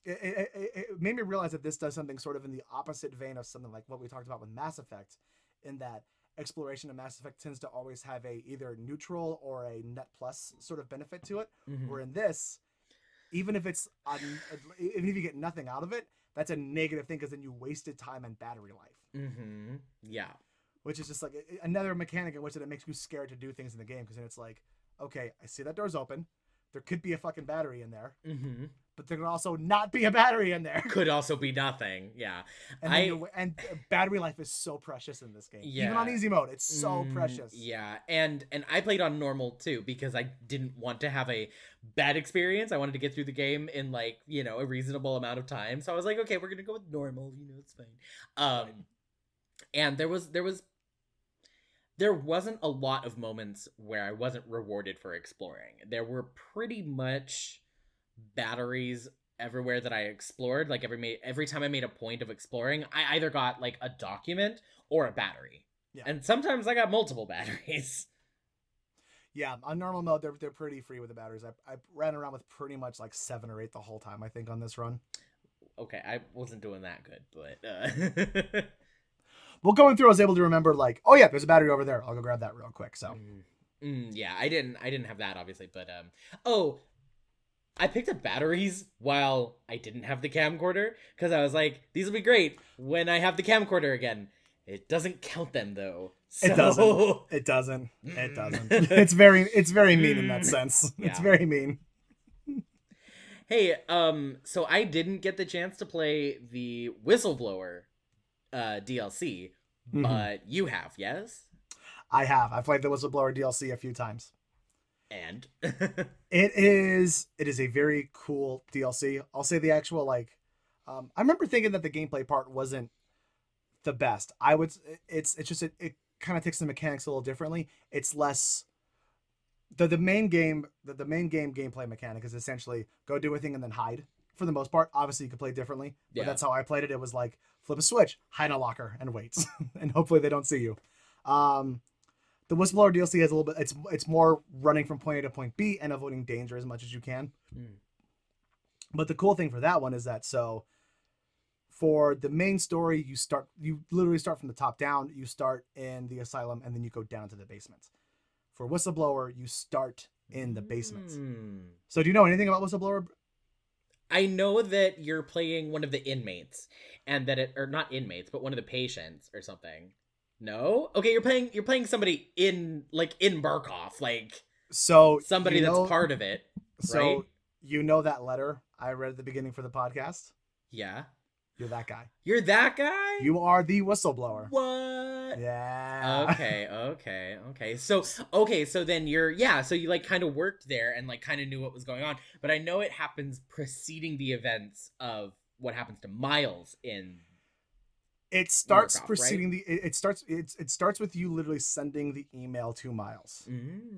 it, it, it, made me realize that this does something sort of in the opposite vein of something like what we talked about with Mass Effect, in that exploration of Mass Effect tends to always have a either neutral or a net plus sort of benefit to it. Mhm. Where in this, even if it's un, even if you get nothing out of it, that's a negative thing because then you wasted time and battery life, Mhm. Yeah. which is just like another mechanic in which it makes you scared to do things in the game because then it's like, okay, I see that door's open, there could be a fucking battery in there, Mhm. But there could also not be a battery in there. Could also be nothing. Yeah. [LAUGHS] And, I- and uh, battery life is so precious in this game. Yeah. Even on easy mode, it's so Mm, precious. Yeah, and and I played on normal too because I didn't want to have a bad experience. I wanted to get through the game in like you know a reasonable amount of time. So I was like, okay, we're gonna go with normal. You know, it's fine. Um, and there was there was there wasn't a lot of moments where I wasn't rewarded for exploring. There were pretty much batteries everywhere that I explored. Like every every time I made a point of exploring, I either got like a document or a battery. Yeah. And sometimes I got multiple [LAUGHS] batteries. Yeah, on normal mode, they're, they're pretty free with the batteries. I, I ran around with pretty much like seven or eight the whole time, I think, on this run. Okay, I wasn't doing that good, but uh [LAUGHS] Well, going through, I was able to remember, like, oh, yeah, there's a battery over there. I'll go grab that real quick. So, Mm, mm, yeah, I didn't I didn't have that obviously, but um oh, I picked up batteries while I didn't have the camcorder cuz I was like these will be great when I have the camcorder again. It doesn't count them though. So... [LAUGHS] It doesn't. it doesn't. It [LAUGHS] doesn't. it's very, it's very mean in that Mm. sense. [LAUGHS] It's very mean. Hey, um, so I didn't get the chance to play the Whistleblower uh DLC, Mhm. but you have, yes? I have. I've played the Whistleblower DLC a few times. And [LAUGHS] It is it is a very cool DLC. I'll say the actual like um I remember thinking that the gameplay part wasn't the best. I would it's it's just it, it kind of takes the mechanics a little differently. It's less the the main game the, the main game gameplay mechanic is essentially go do a thing and then hide for the most part. Obviously you can play differently, but Yeah. that's how I played it. It was like flip a switch, hide in a locker and wait. [LAUGHS] and hopefully they don't see you. Um the whistleblower DLC has a little bit it's it's more running from point A to point B and avoiding danger as much as you can. Mm. But the cool thing for that one is that so for the main story, you start you literally start from the top down. You start in the asylum and then you go down to the basement. For whistleblower, you start in the basement. Hmm. So do you know anything about whistleblower? I know that you're playing one of the inmates and that it or not inmates, but one of the patients or something. No? Okay, you're playing you're playing somebody in like in Murkoff, like So somebody you know- that's part of it, So right? you know that letter I read at the beginning for the podcast. Yeah. You're that guy. You're that guy? You are the whistleblower. What? Yeah. okay, okay, okay. So okay, so then you're yeah, so you like kind of worked there and like kind of knew what was going on, but I know it happens preceding the events of what happens to Miles in It starts Murkoff, right? the. It, it starts. It's it starts with you literally sending the email to Miles.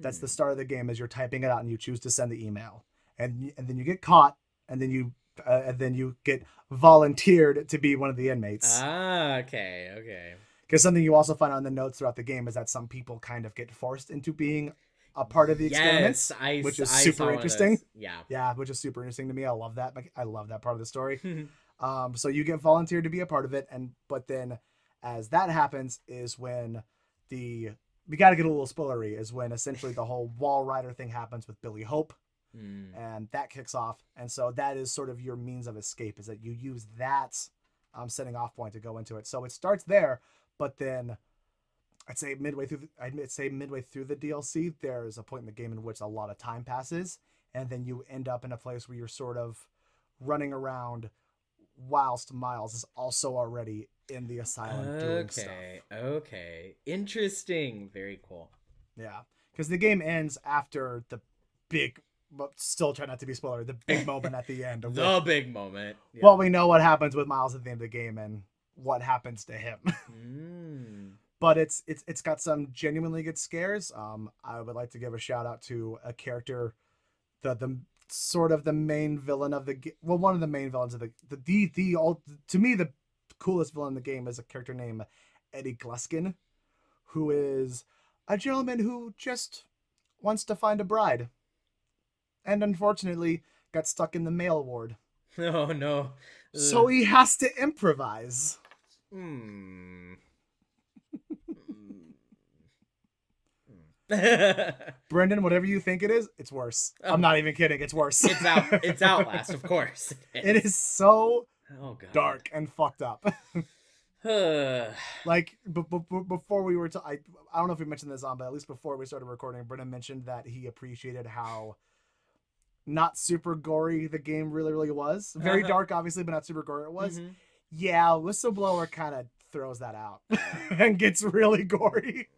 That's the start of the game as you're typing it out and you choose to send the email, and and then you get caught, and then you uh, and then you get volunteered to be one of the inmates. Ah, okay, okay. Because something you also find on the notes throughout the game is that some people kind of get forced into being a part of the experiments. Yes, I, which is I super saw one of interesting. Yeah. Yeah, which is super interesting to me. I love that. I love that part of the story. [LAUGHS] Um, so you get volunteered to be a part of it, and but then as that happens is when the we got to get a little spoilery is when essentially the whole Walrider thing happens with Billy Hope, Hmm. and that kicks off, and so that is sort of your means of escape is that you use that um, setting off point to go into it. So it starts there, but then I'd say midway through, the, I'd say midway through the DLC, there's a point in the game in which a lot of time passes, and then you end up in a place where you're sort of running around whilst Miles is also already in the asylum doing stuff. Okay, okay. Interesting. Very cool. Yeah, because the game ends after the big, but still try not to be spoiler, the big [LAUGHS] moment at the end of The big moment. Yeah. Well, we know what happens with Miles at the end of the game and what happens to him. [LAUGHS] Mm. but it's it's it's got some genuinely good scares. Um, I would like to give a shout out to a character, the the sort of the main villain of the game. Well, one of the main villains of the the the, the all to me the coolest villain in the game is a character named Eddie Gluskin, who is a gentleman who just wants to find a bride, and unfortunately got stuck in the male ward. [LAUGHS] Oh no. So he has to improvise. Hmm. [LAUGHS] Brendan, whatever you think it is, it's worse. Oh. I'm not even kidding. It's worse. It's out. [LAUGHS] It's Outlast, of course. it is so Oh god. dark and fucked up. [LAUGHS] [SIGHS] like b- b- before we were to, I, I don't know if we mentioned this on, but at least before we started recording, Brendan mentioned that he appreciated how not super gory the game really, really was. Very Uh-huh. dark, obviously, but not super gory it was. Mhm. Yeah, Whistleblower kind of throws that out and gets really gory.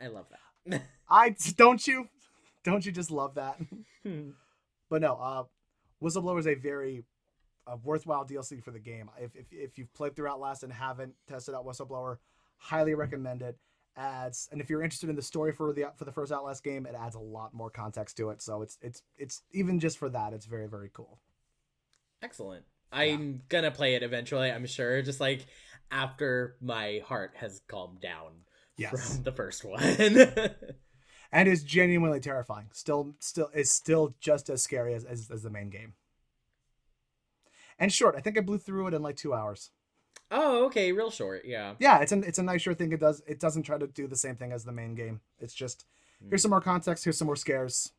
I love that. [LAUGHS] I don't you, don't you just love that? [LAUGHS] But no, uh, Whistleblower is a very uh, worthwhile DLC for the game. If, if, if you've played through Outlast and haven't tested out Whistleblower, highly recommend it. Adds and if you're interested in the story for the for the first Outlast game, it adds a lot more context to it. So it's it's it's even just for that, it's very very cool. Excellent. I'm gonna play it eventually, I'm sure. Just like after my heart has calmed down Yes, from the first one. [LAUGHS] and is genuinely terrifying. Still still is still just as scary as, as as the main game. And short, I think I blew through it in like two hours. oh, okay, real short, yeah. yeah, it's an it's a nice short thing. It does it doesn't try to do the same thing as the main game. It's just here's some more context, here's some more scares.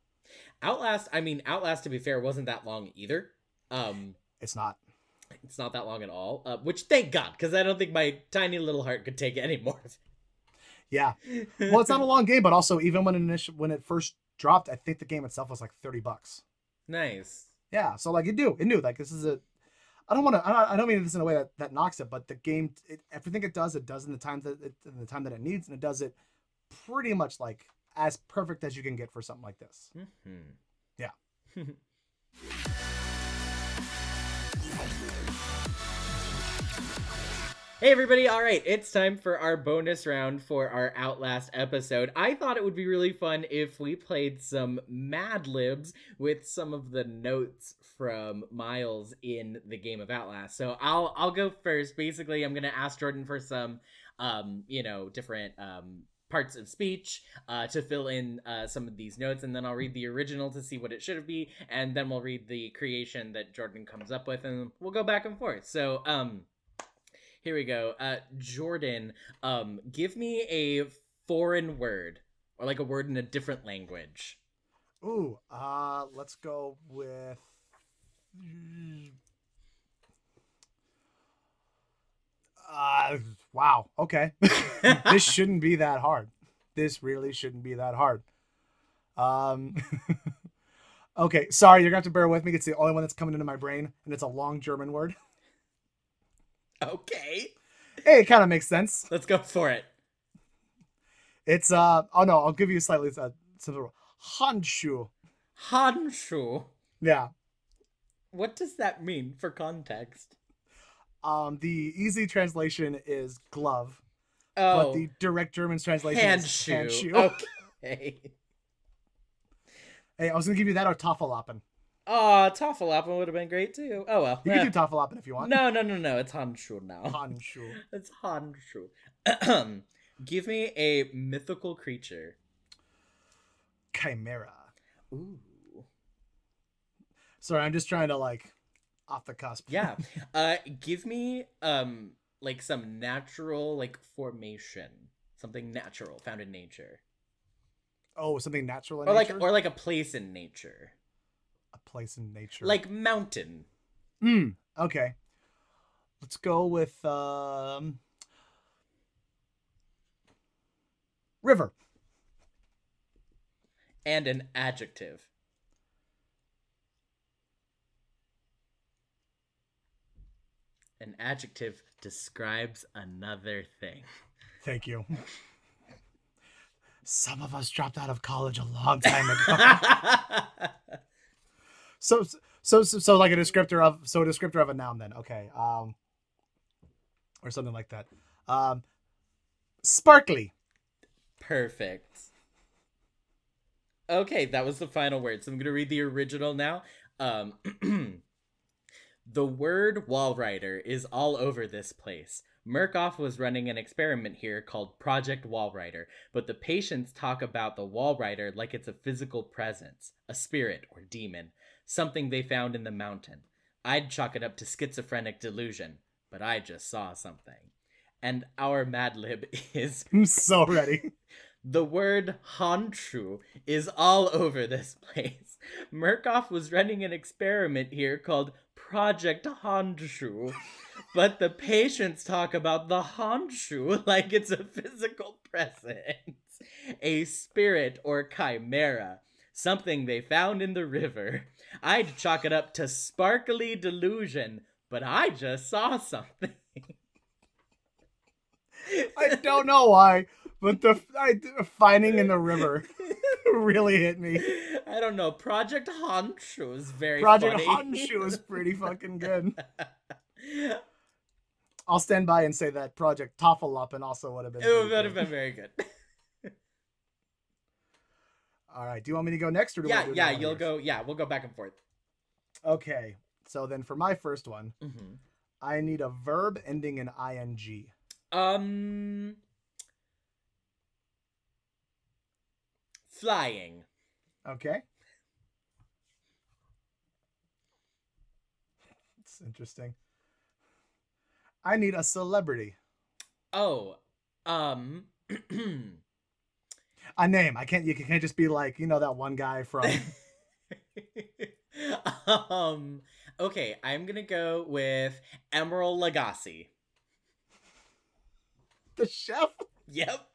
Outlast, I mean, Outlast to be fair wasn't that long either. Um It's not. it's not that long at all. Uh, which thank God, because I don't think my tiny little heart could take any more of [LAUGHS] Yeah. [LAUGHS] Well, it's not a long game, but also even when it initial, when it first dropped, I think the game itself was like thirty bucks. nice. Yeah, so like it knew it knew like this is a. I don't want to. I don't mean this in a way that, that knocks it, but the game, it, everything it does, it does in the time that it, in the time that it needs, and it does it pretty much like as perfect as you can get for something like this. Mhm. Yeah. [LAUGHS] Hey everybody, all right, it's time for our bonus round for our Outlast episode. I thought it would be really fun if we played some Mad Libs with some of the notes from Miles in the game of Outlast. So I'll I'll go first. Basically, I'm to ask Jordan for some um, you know, different um parts of speech uh, to fill in uh, some of these notes and then i'll read the original to see what it should be and then we'll read the creation that jordan comes up with and we'll go back and forth so um here we go. Uh Jordan, um give me a foreign word or like a word in a different language. Ooh, uh, let's go with. Uh, wow. Okay. [LAUGHS] this shouldn't be that hard. This really shouldn't be that hard. Um. [LAUGHS] okay, sorry, you're gonna have to bear with me. It's the only one that's coming into my brain, and it's a long German word. [LAUGHS] okay. Hey, it kind of makes sense. Let's go for it. It's uh. Oh no, I'll give you slightly uh, simple. Handschuh. Hanshu. Yeah. What does that mean for context? Um. The easy translation is glove. Oh, but the direct German translation hand is shoe. [LAUGHS] Okay. Hey, I was gonna give you that or Tafellappen. Oh, Tafellappen would have been great too. Oh well. You can do [LAUGHS] Tafellappen if you want. no, no, no, no. It's Hanshu now. Handschuh. [LAUGHS] It's Hanshu. [CLEARS THROAT] Give me a mythical creature. Chimera. Ooh. Sorry, I'm just trying to like off the cusp. Yeah. [LAUGHS] Uh give me um like some natural like formation. Something natural found in nature. Oh, something natural in Or like or like a place in nature. A place in nature. Like mountain. Mm, okay. Let's go with um river. And an adjective. An adjective describes another thing. Thank you. Some of us dropped out of college a long [LAUGHS] time ago. [LAUGHS] so, so, so, like a descriptor of, so a descriptor of a noun. Then, okay, um, or something like that. Um, sparkly. Perfect. Okay, that was the final word. So I'm gonna read the original now. Um, [CLEARS THROAT] the word Walrider is all over this place. Murkoff was running an experiment here called Project Walrider, but the patients talk about the Walrider like it's a physical presence, a spirit or demon, something they found in the mountain. I'd chalk it up to schizophrenic delusion, but I just saw something. And our Mad Lib [LAUGHS] is [LAUGHS] I'm so ready. [LAUGHS] the word Honshu is all over this place. Murkoff was running an experiment here called Project Honshu, but the patients talk about the Honshu like it's a physical presence, a spirit or chimera, something they found in the river. I'd chalk it up to sparkly delusion, but I just saw something. I don't know why, but the I, finding in the river [LAUGHS] really hit me. I don't know. Project Honshu is very Project funny. Honshu is pretty fucking good. [LAUGHS] I'll stand by and say that Project Tafellappen also would have been. it would have been very good. All right. Do you want me to go next, or do yeah, do yeah. You'll yours? go. Yeah, we'll go back and forth. Okay. So then, for my first one, hmm I need a verb ending in ing. Um, flying. Okay. [LAUGHS] It's interesting. I need a celebrity. Oh, um. [CLEARS THROAT] A name. I can't. You can't just be like you know that one guy from. [LAUGHS] um. Okay, I'm gonna go with Emeril Lagasse. the chef. Yep.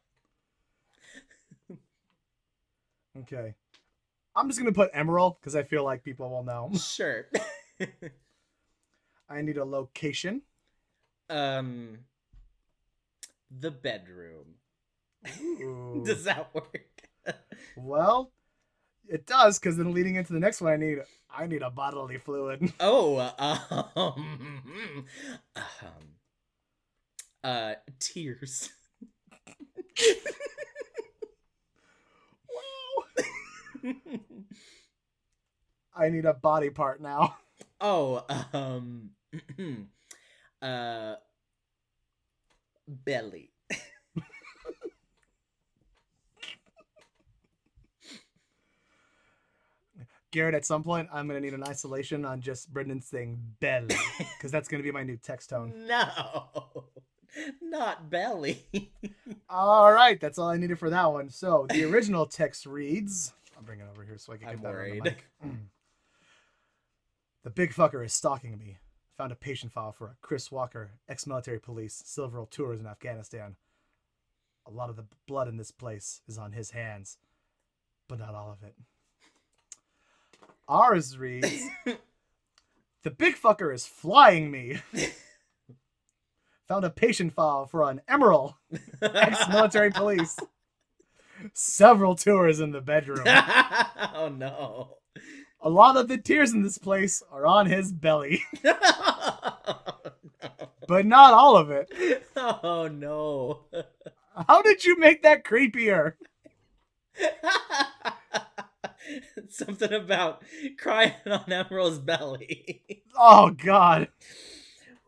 Okay. I'm just gonna put Emerald because I feel like people will know. [LAUGHS] Sure. I need a location. um. The bedroom. Does that work? [LAUGHS] well, it does because then leading into the next one, I need I need a bodily fluid. [LAUGHS] Oh, um, [LAUGHS] um, uh, tears. wow. I need a body part now. oh, um, [CLEARS THROAT] uh, belly. Garrett, at some point, I'm gonna need an isolation on just Brendan saying belly [LAUGHS] because that's gonna be my new text tone. No, [LAUGHS] not belly. [LAUGHS] All right, that's all I needed for that one. So the original text reads, I'll bring it over here so I can get that on the mic. Mm. [CLEARS THROAT] the big fucker is stalking me. Found a patient file for a Chris Walker, ex-military police, several tours in Afghanistan. A lot of the blood in this place is on his hands, but not all of it. Ours reads, [LAUGHS] the big fucker is flying me. Found a patient file for an emerald ex-military police. Several tours in the bedroom. [LAUGHS] oh no. A lot of the tears in this place are on his belly, [LAUGHS] oh, but not all of it. oh no. How did you make that creepier? [LAUGHS] Something about crying on Emerald's belly. Oh god.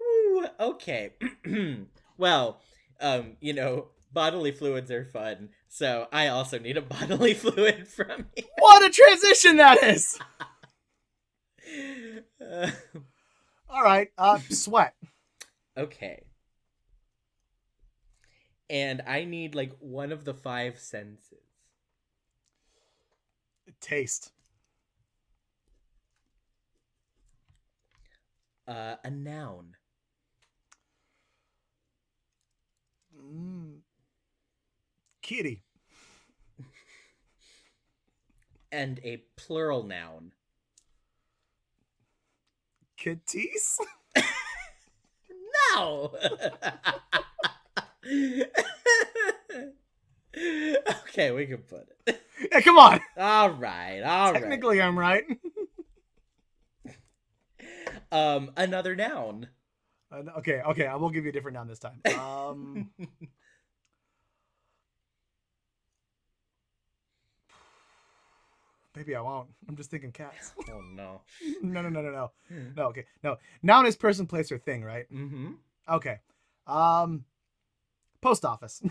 Ooh, okay. [CLEARS THROAT] well, um, you know, bodily fluids are fun, so I also need a [LAUGHS] bodily fluid from you. What a transition that is. Uh, [LAUGHS] All right, uh sweat. okay. And I need like one of the five senses. Taste. Uh, a noun. Mm. Kitty. And a plural noun. Kitties? [LAUGHS] Ow! [LAUGHS] okay, we can put it. [LAUGHS] Yeah, come on. All right, all right. Technically, I'm right. [LAUGHS] Um, another noun. Uh, okay, okay, I will give you a different noun this time. Um, [LAUGHS] maybe I won't. I'm just thinking cats. Oh no. no, no, no, no, no. No, okay. No. Noun is person, place, or thing, right? Mm-hmm. Okay. Um post office.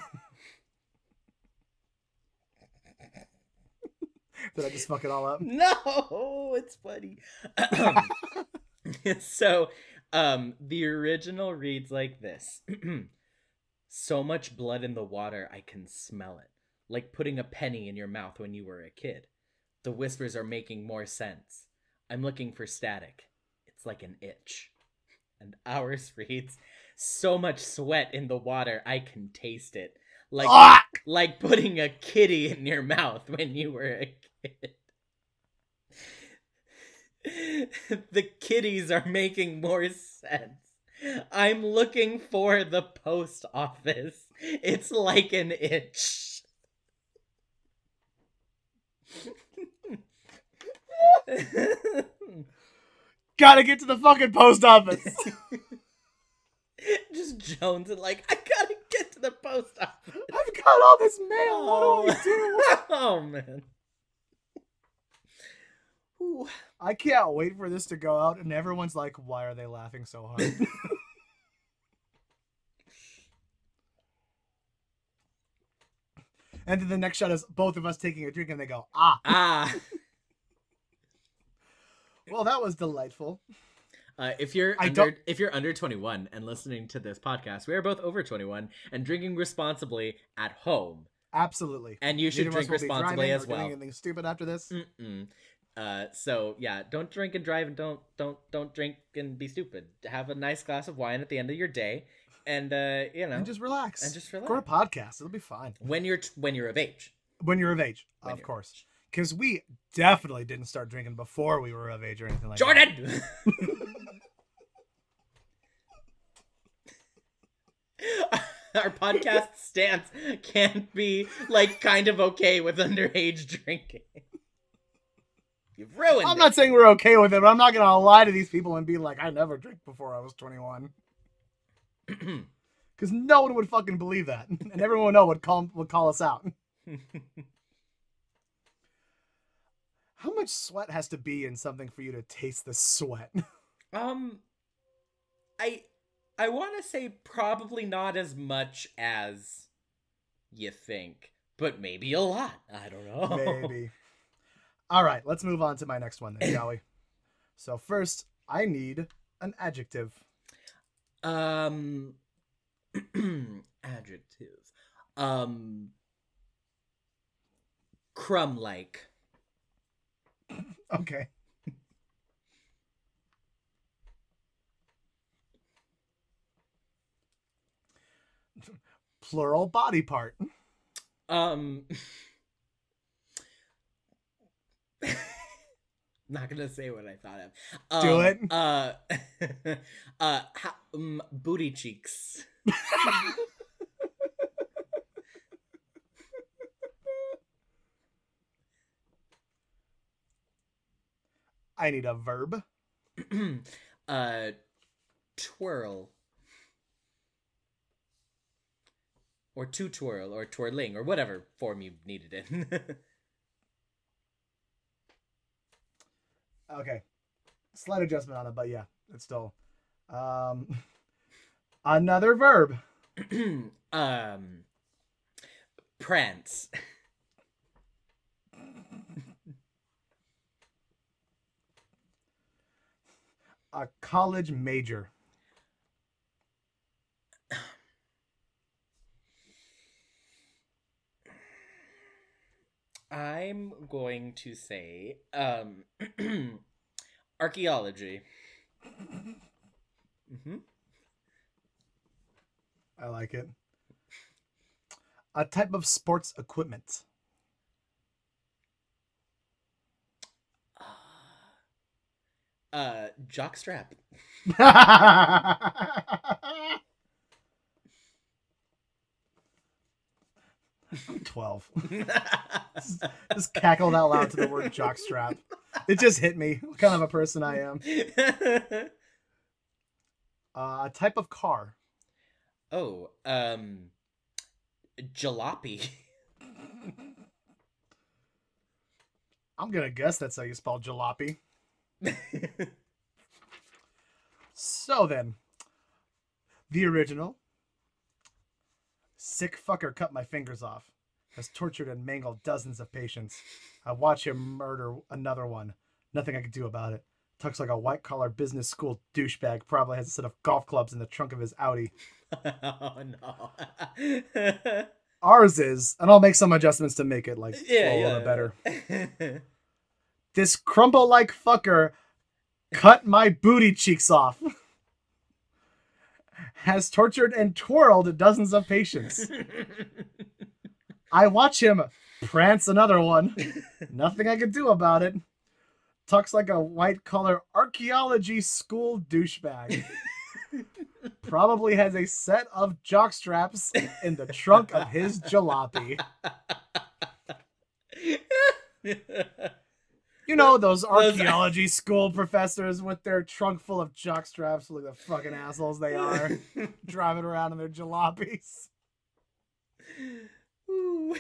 [LAUGHS] Did I just fuck it all up? No, it's funny. [CLEARS THROAT] so, um, the original reads like this: [CLEARS THROAT] "So much blood in the water, I can smell it, like putting a penny in your mouth when you were a kid. The whispers are making more sense. I'm looking for static. It's like an itch." And ours [LAUGHS] reads: "So much sweat in the water, I can taste it, like Ah! like putting a kitty in your mouth when you were a kid." [LAUGHS] the kitties are making more sense. I'm looking for the post office. It's like an itch. [LAUGHS] Gotta get to the fucking post office. [LAUGHS] Just Jones and like, I gotta get to the post office. I've got all this mail. What do I do? Oh man. Ooh. I can't wait for this to go out, and everyone's like, "Why are they laughing so hard?" [LAUGHS] and then the next shot is both of us taking a drink, and they go, "Ah, Ah. [LAUGHS] well, that was delightful." Uh, if you're I under, don't- if you're under 21 and listening to this podcast, we are both over 21 and drinking responsibly at home. Absolutely. And you should Neither drink responsibly as well. Anything stupid after this? Mm-mm. Uh, so yeah, don't drink and drive, and don't don't don't drink and be stupid. Have a nice glass of wine at the end of your day, and uh, you know, And just relax. and just relax. A relax. podcast. It'll be fine when you're t- when you're of age. when you're of age, When of course. Because we definitely didn't start drinking before we were of age or anything like that. Jordan. [LAUGHS] Our podcast stance can't be like kind of okay with underage drinking. You've ruined I'm it. not saying we're okay with it, but I'm not gonna lie to these people and be like, I never drank before I was 21. [CLEARS THROAT] Because no one would fucking believe that, [LAUGHS] and everyone would know would call would call us out. [LAUGHS] How much sweat has to be in something for you to taste the sweat? [LAUGHS] Um, I I want to say probably not as much as you think, but maybe a lot. I don't know. Maybe. All right, let's move on to my next one then, [COUGHS] shall we? So first, I need an adjective. Um, [CLEARS THROAT] adjective. Um, crumb-like. [LAUGHS] Okay. [LAUGHS] Plural body part. Um. [LAUGHS] [LAUGHS] Not gonna say what I thought of. Do Um, it. Uh, [LAUGHS] uh, ha- um, booty cheeks. [LAUGHS] I need a verb. [CLEARS THROAT] uh, twirl. Or to twirl, or twirling, or whatever form you needed it in. Okay. Slight adjustment on it, but yeah, it's still um [LAUGHS] another verb. [CLEARS THROAT] um, prance. A college major. I'm going to say um [CLEARS THROAT] archaeology. Mm-hmm. I like it. A type of sports equipment. Uh, jockstrap. [LAUGHS] [LAUGHS] 12. [LAUGHS] just cackled out loud to the word jockstrap. It just hit me. What kind of a person I am. [LAUGHS] Uh, a type of car. oh, um, jalopy. [LAUGHS] I'm gonna guess that's how you spell jalopy. So then, the original sick fucker cut my fingers off, has tortured and mangled dozens of patients. I watch him murder another one. Nothing I can do about it. Tucks like a white collar business school douchebag. Probably has a set of golf clubs in the trunk of his Audi. [LAUGHS] oh no. Ours is, and I'll make some adjustments to make it like yeah, yeah. little bit better. [LAUGHS] This crumble like fucker cut my booty cheeks off. Has tortured and twirled dozens of patients. I watch him prance another one. Nothing I can do about it. Tucks like a white collar archaeology school douchebag. Probably has a set of jock straps in the trunk of his jalopy. [LAUGHS] You know those archaeology school professors with their trunk full of jock straps, look at the fucking assholes they are, [LAUGHS] driving around in their jalopies. Ooh.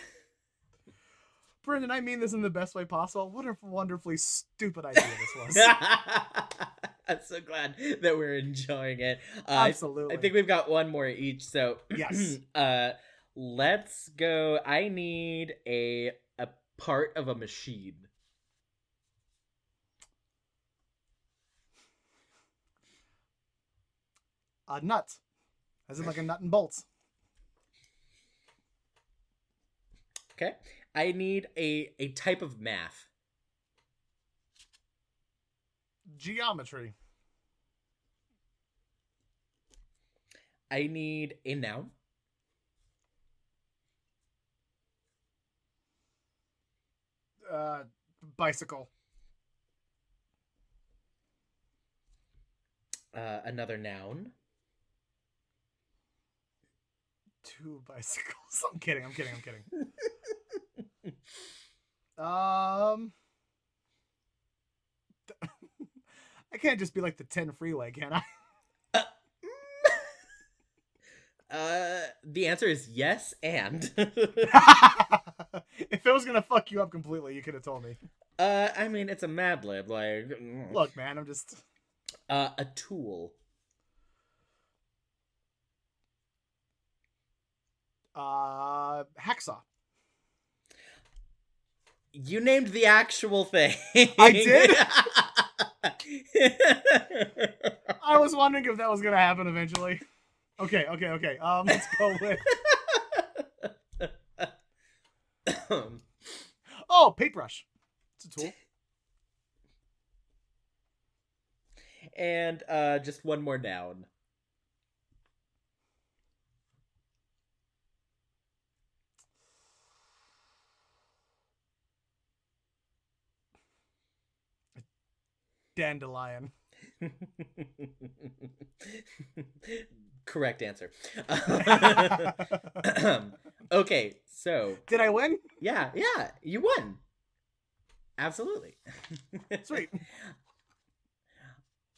Brendan, I mean this in the best way possible. What a wonderfully stupid idea this was. [LAUGHS] I'm so glad that we're enjoying it. Uh, I- Absolutely. I think we've got one more each. So [CLEARS THROAT] Yes. uh, let's go. I need a a part of a machine. A nut, as in like a nut and bolts. Okay. I need a a type of math. Geometry. I need a noun. Uh, bicycle. Uh, another noun. Two [LAUGHS] bicycles. I'm kidding. I'm kidding. I'm kidding. um, [LAUGHS] I can't just be like the ten freeway, can I? [LAUGHS] Uh, the answer is yes and. if it was gonna fuck you up completely, you could have told me. uh, I mean, it's a Mad Lib. Like, mm. Look, man, I'm just. uh, a tool. Uh, hacksaw. You named the actual thing. I did? [LAUGHS] I was wondering if that was gonna happen eventually. Okay, okay, okay. Um, let's go with. [COUGHS] Oh, paintbrush. It's a tool. and uh, just one more noun. Dandelion. Correct answer. [LAUGHS] [CLEARS THROAT] okay, so Did I win? yeah, yeah, you won. Absolutely. [LAUGHS] Sweet.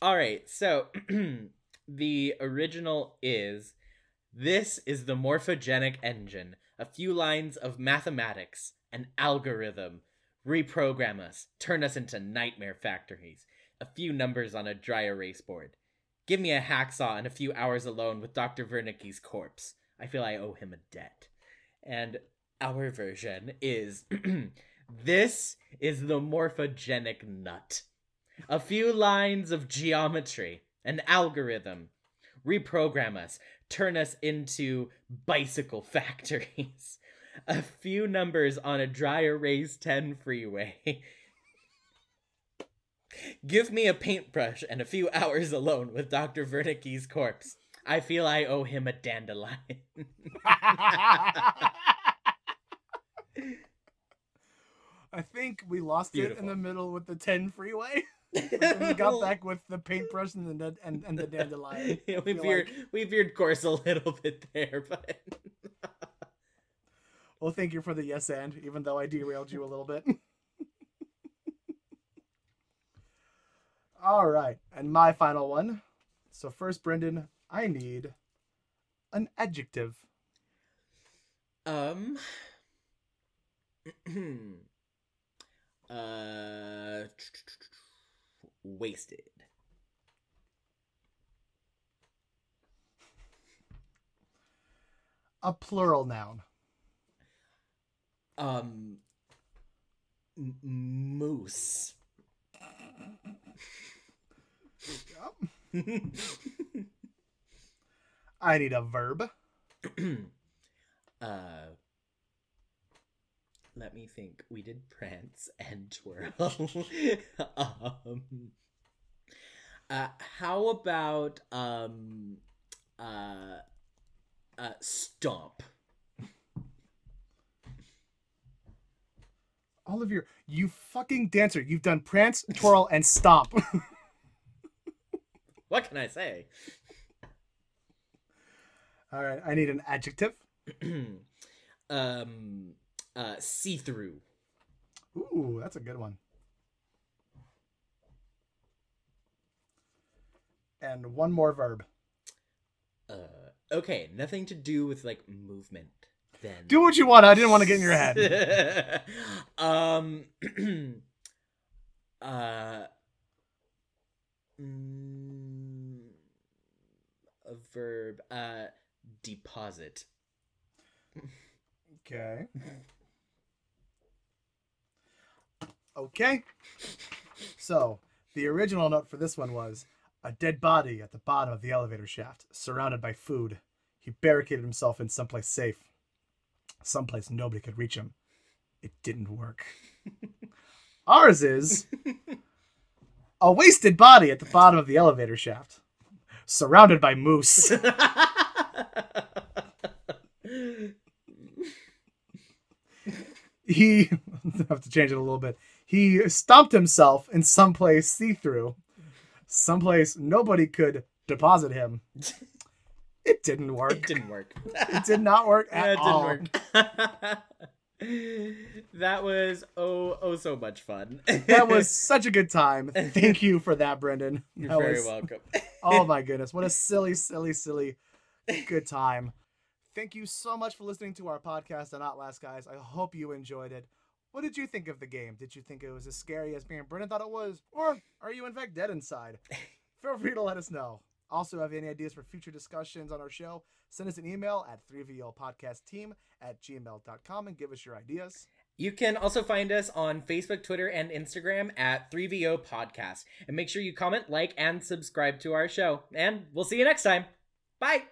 All right, so [CLEARS THROAT] the original is this is the morphogenic engine, a few lines of mathematics, an algorithm. Reprogram us, turn us into nightmare factories. A few numbers on a dry erase board. Give me a hacksaw and a few hours alone with Dr. Wernicke's corpse. I feel I owe him a debt. And our version is [CLEARS THROAT] this is the morphogenic nut. A few lines of geometry, an algorithm. Reprogram us, turn us into bicycle [LAUGHS] factories. A few numbers on a dry erase 10 freeway. Give me a paintbrush and a few [LAUGHS] hours alone with Dr. Wernicke's corpse. I feel I owe him a dandelion. [LAUGHS] I think we lost it in the middle with the 10 freeway. [LAUGHS] we got back with the paintbrush and the and, and the dandelion. Yeah, we veered we veered course a little bit there, but Well, thank you for the yes and, even though I derailed you a little bit. All right, and my final one. So first, Brendan, I need an adjective. um [CLEARS THROAT] uh wasted. A plural noun. Um m- moose. I need a verb. uh let me think we did prance and twirl [LAUGHS] um uh how about um uh uh stomp All of your you fucking dancer. You've done prance, twirl, and stomp. [LAUGHS] what can i say All right, I need an adjective. [CLEARS THROAT] um uh see-through Ooh, that's a good one. And one more verb. uh okay nothing to do with like movement then Do what you want. I didn't want to get in your head. [LAUGHS] um [CLEARS THROAT] uh mm, verb uh deposit Okay. Okay. So, the original note for this one was a dead body at the bottom of the elevator shaft, surrounded by food. He barricaded himself in someplace safe, someplace nobody could reach him. It didn't work. [LAUGHS] Ours is a wasted body at the bottom of the elevator shaft, surrounded by moose. [LAUGHS] he I [LAUGHS] have to change it a little bit. He stomped himself in someplace see-through, someplace nobody could deposit him. [LAUGHS] It didn't work. it didn't work It did not work at Yeah, it all. didn't work [LAUGHS] that was oh oh so much fun That was [LAUGHS] such a good time. Thank you for that, Brendan. [LAUGHS] you're That very was- welcome Oh my goodness, what a silly, silly, silly good time. Thank you so much for listening to our podcast on Outlast, guys. I hope you enjoyed it. What did you think of the game? Did you think it was as scary as me and Brendan thought it was? Or are you in fact dead inside? Feel free to let us know. Also, have any ideas for future discussions on our show? Send us an email at 3VLpodcastteam at gmail.com and give us your ideas. You can also find us on Facebook, Twitter, and Instagram at 3VO Podcast. And make sure you comment, like, and subscribe to our show. And we'll see you next time. Bye.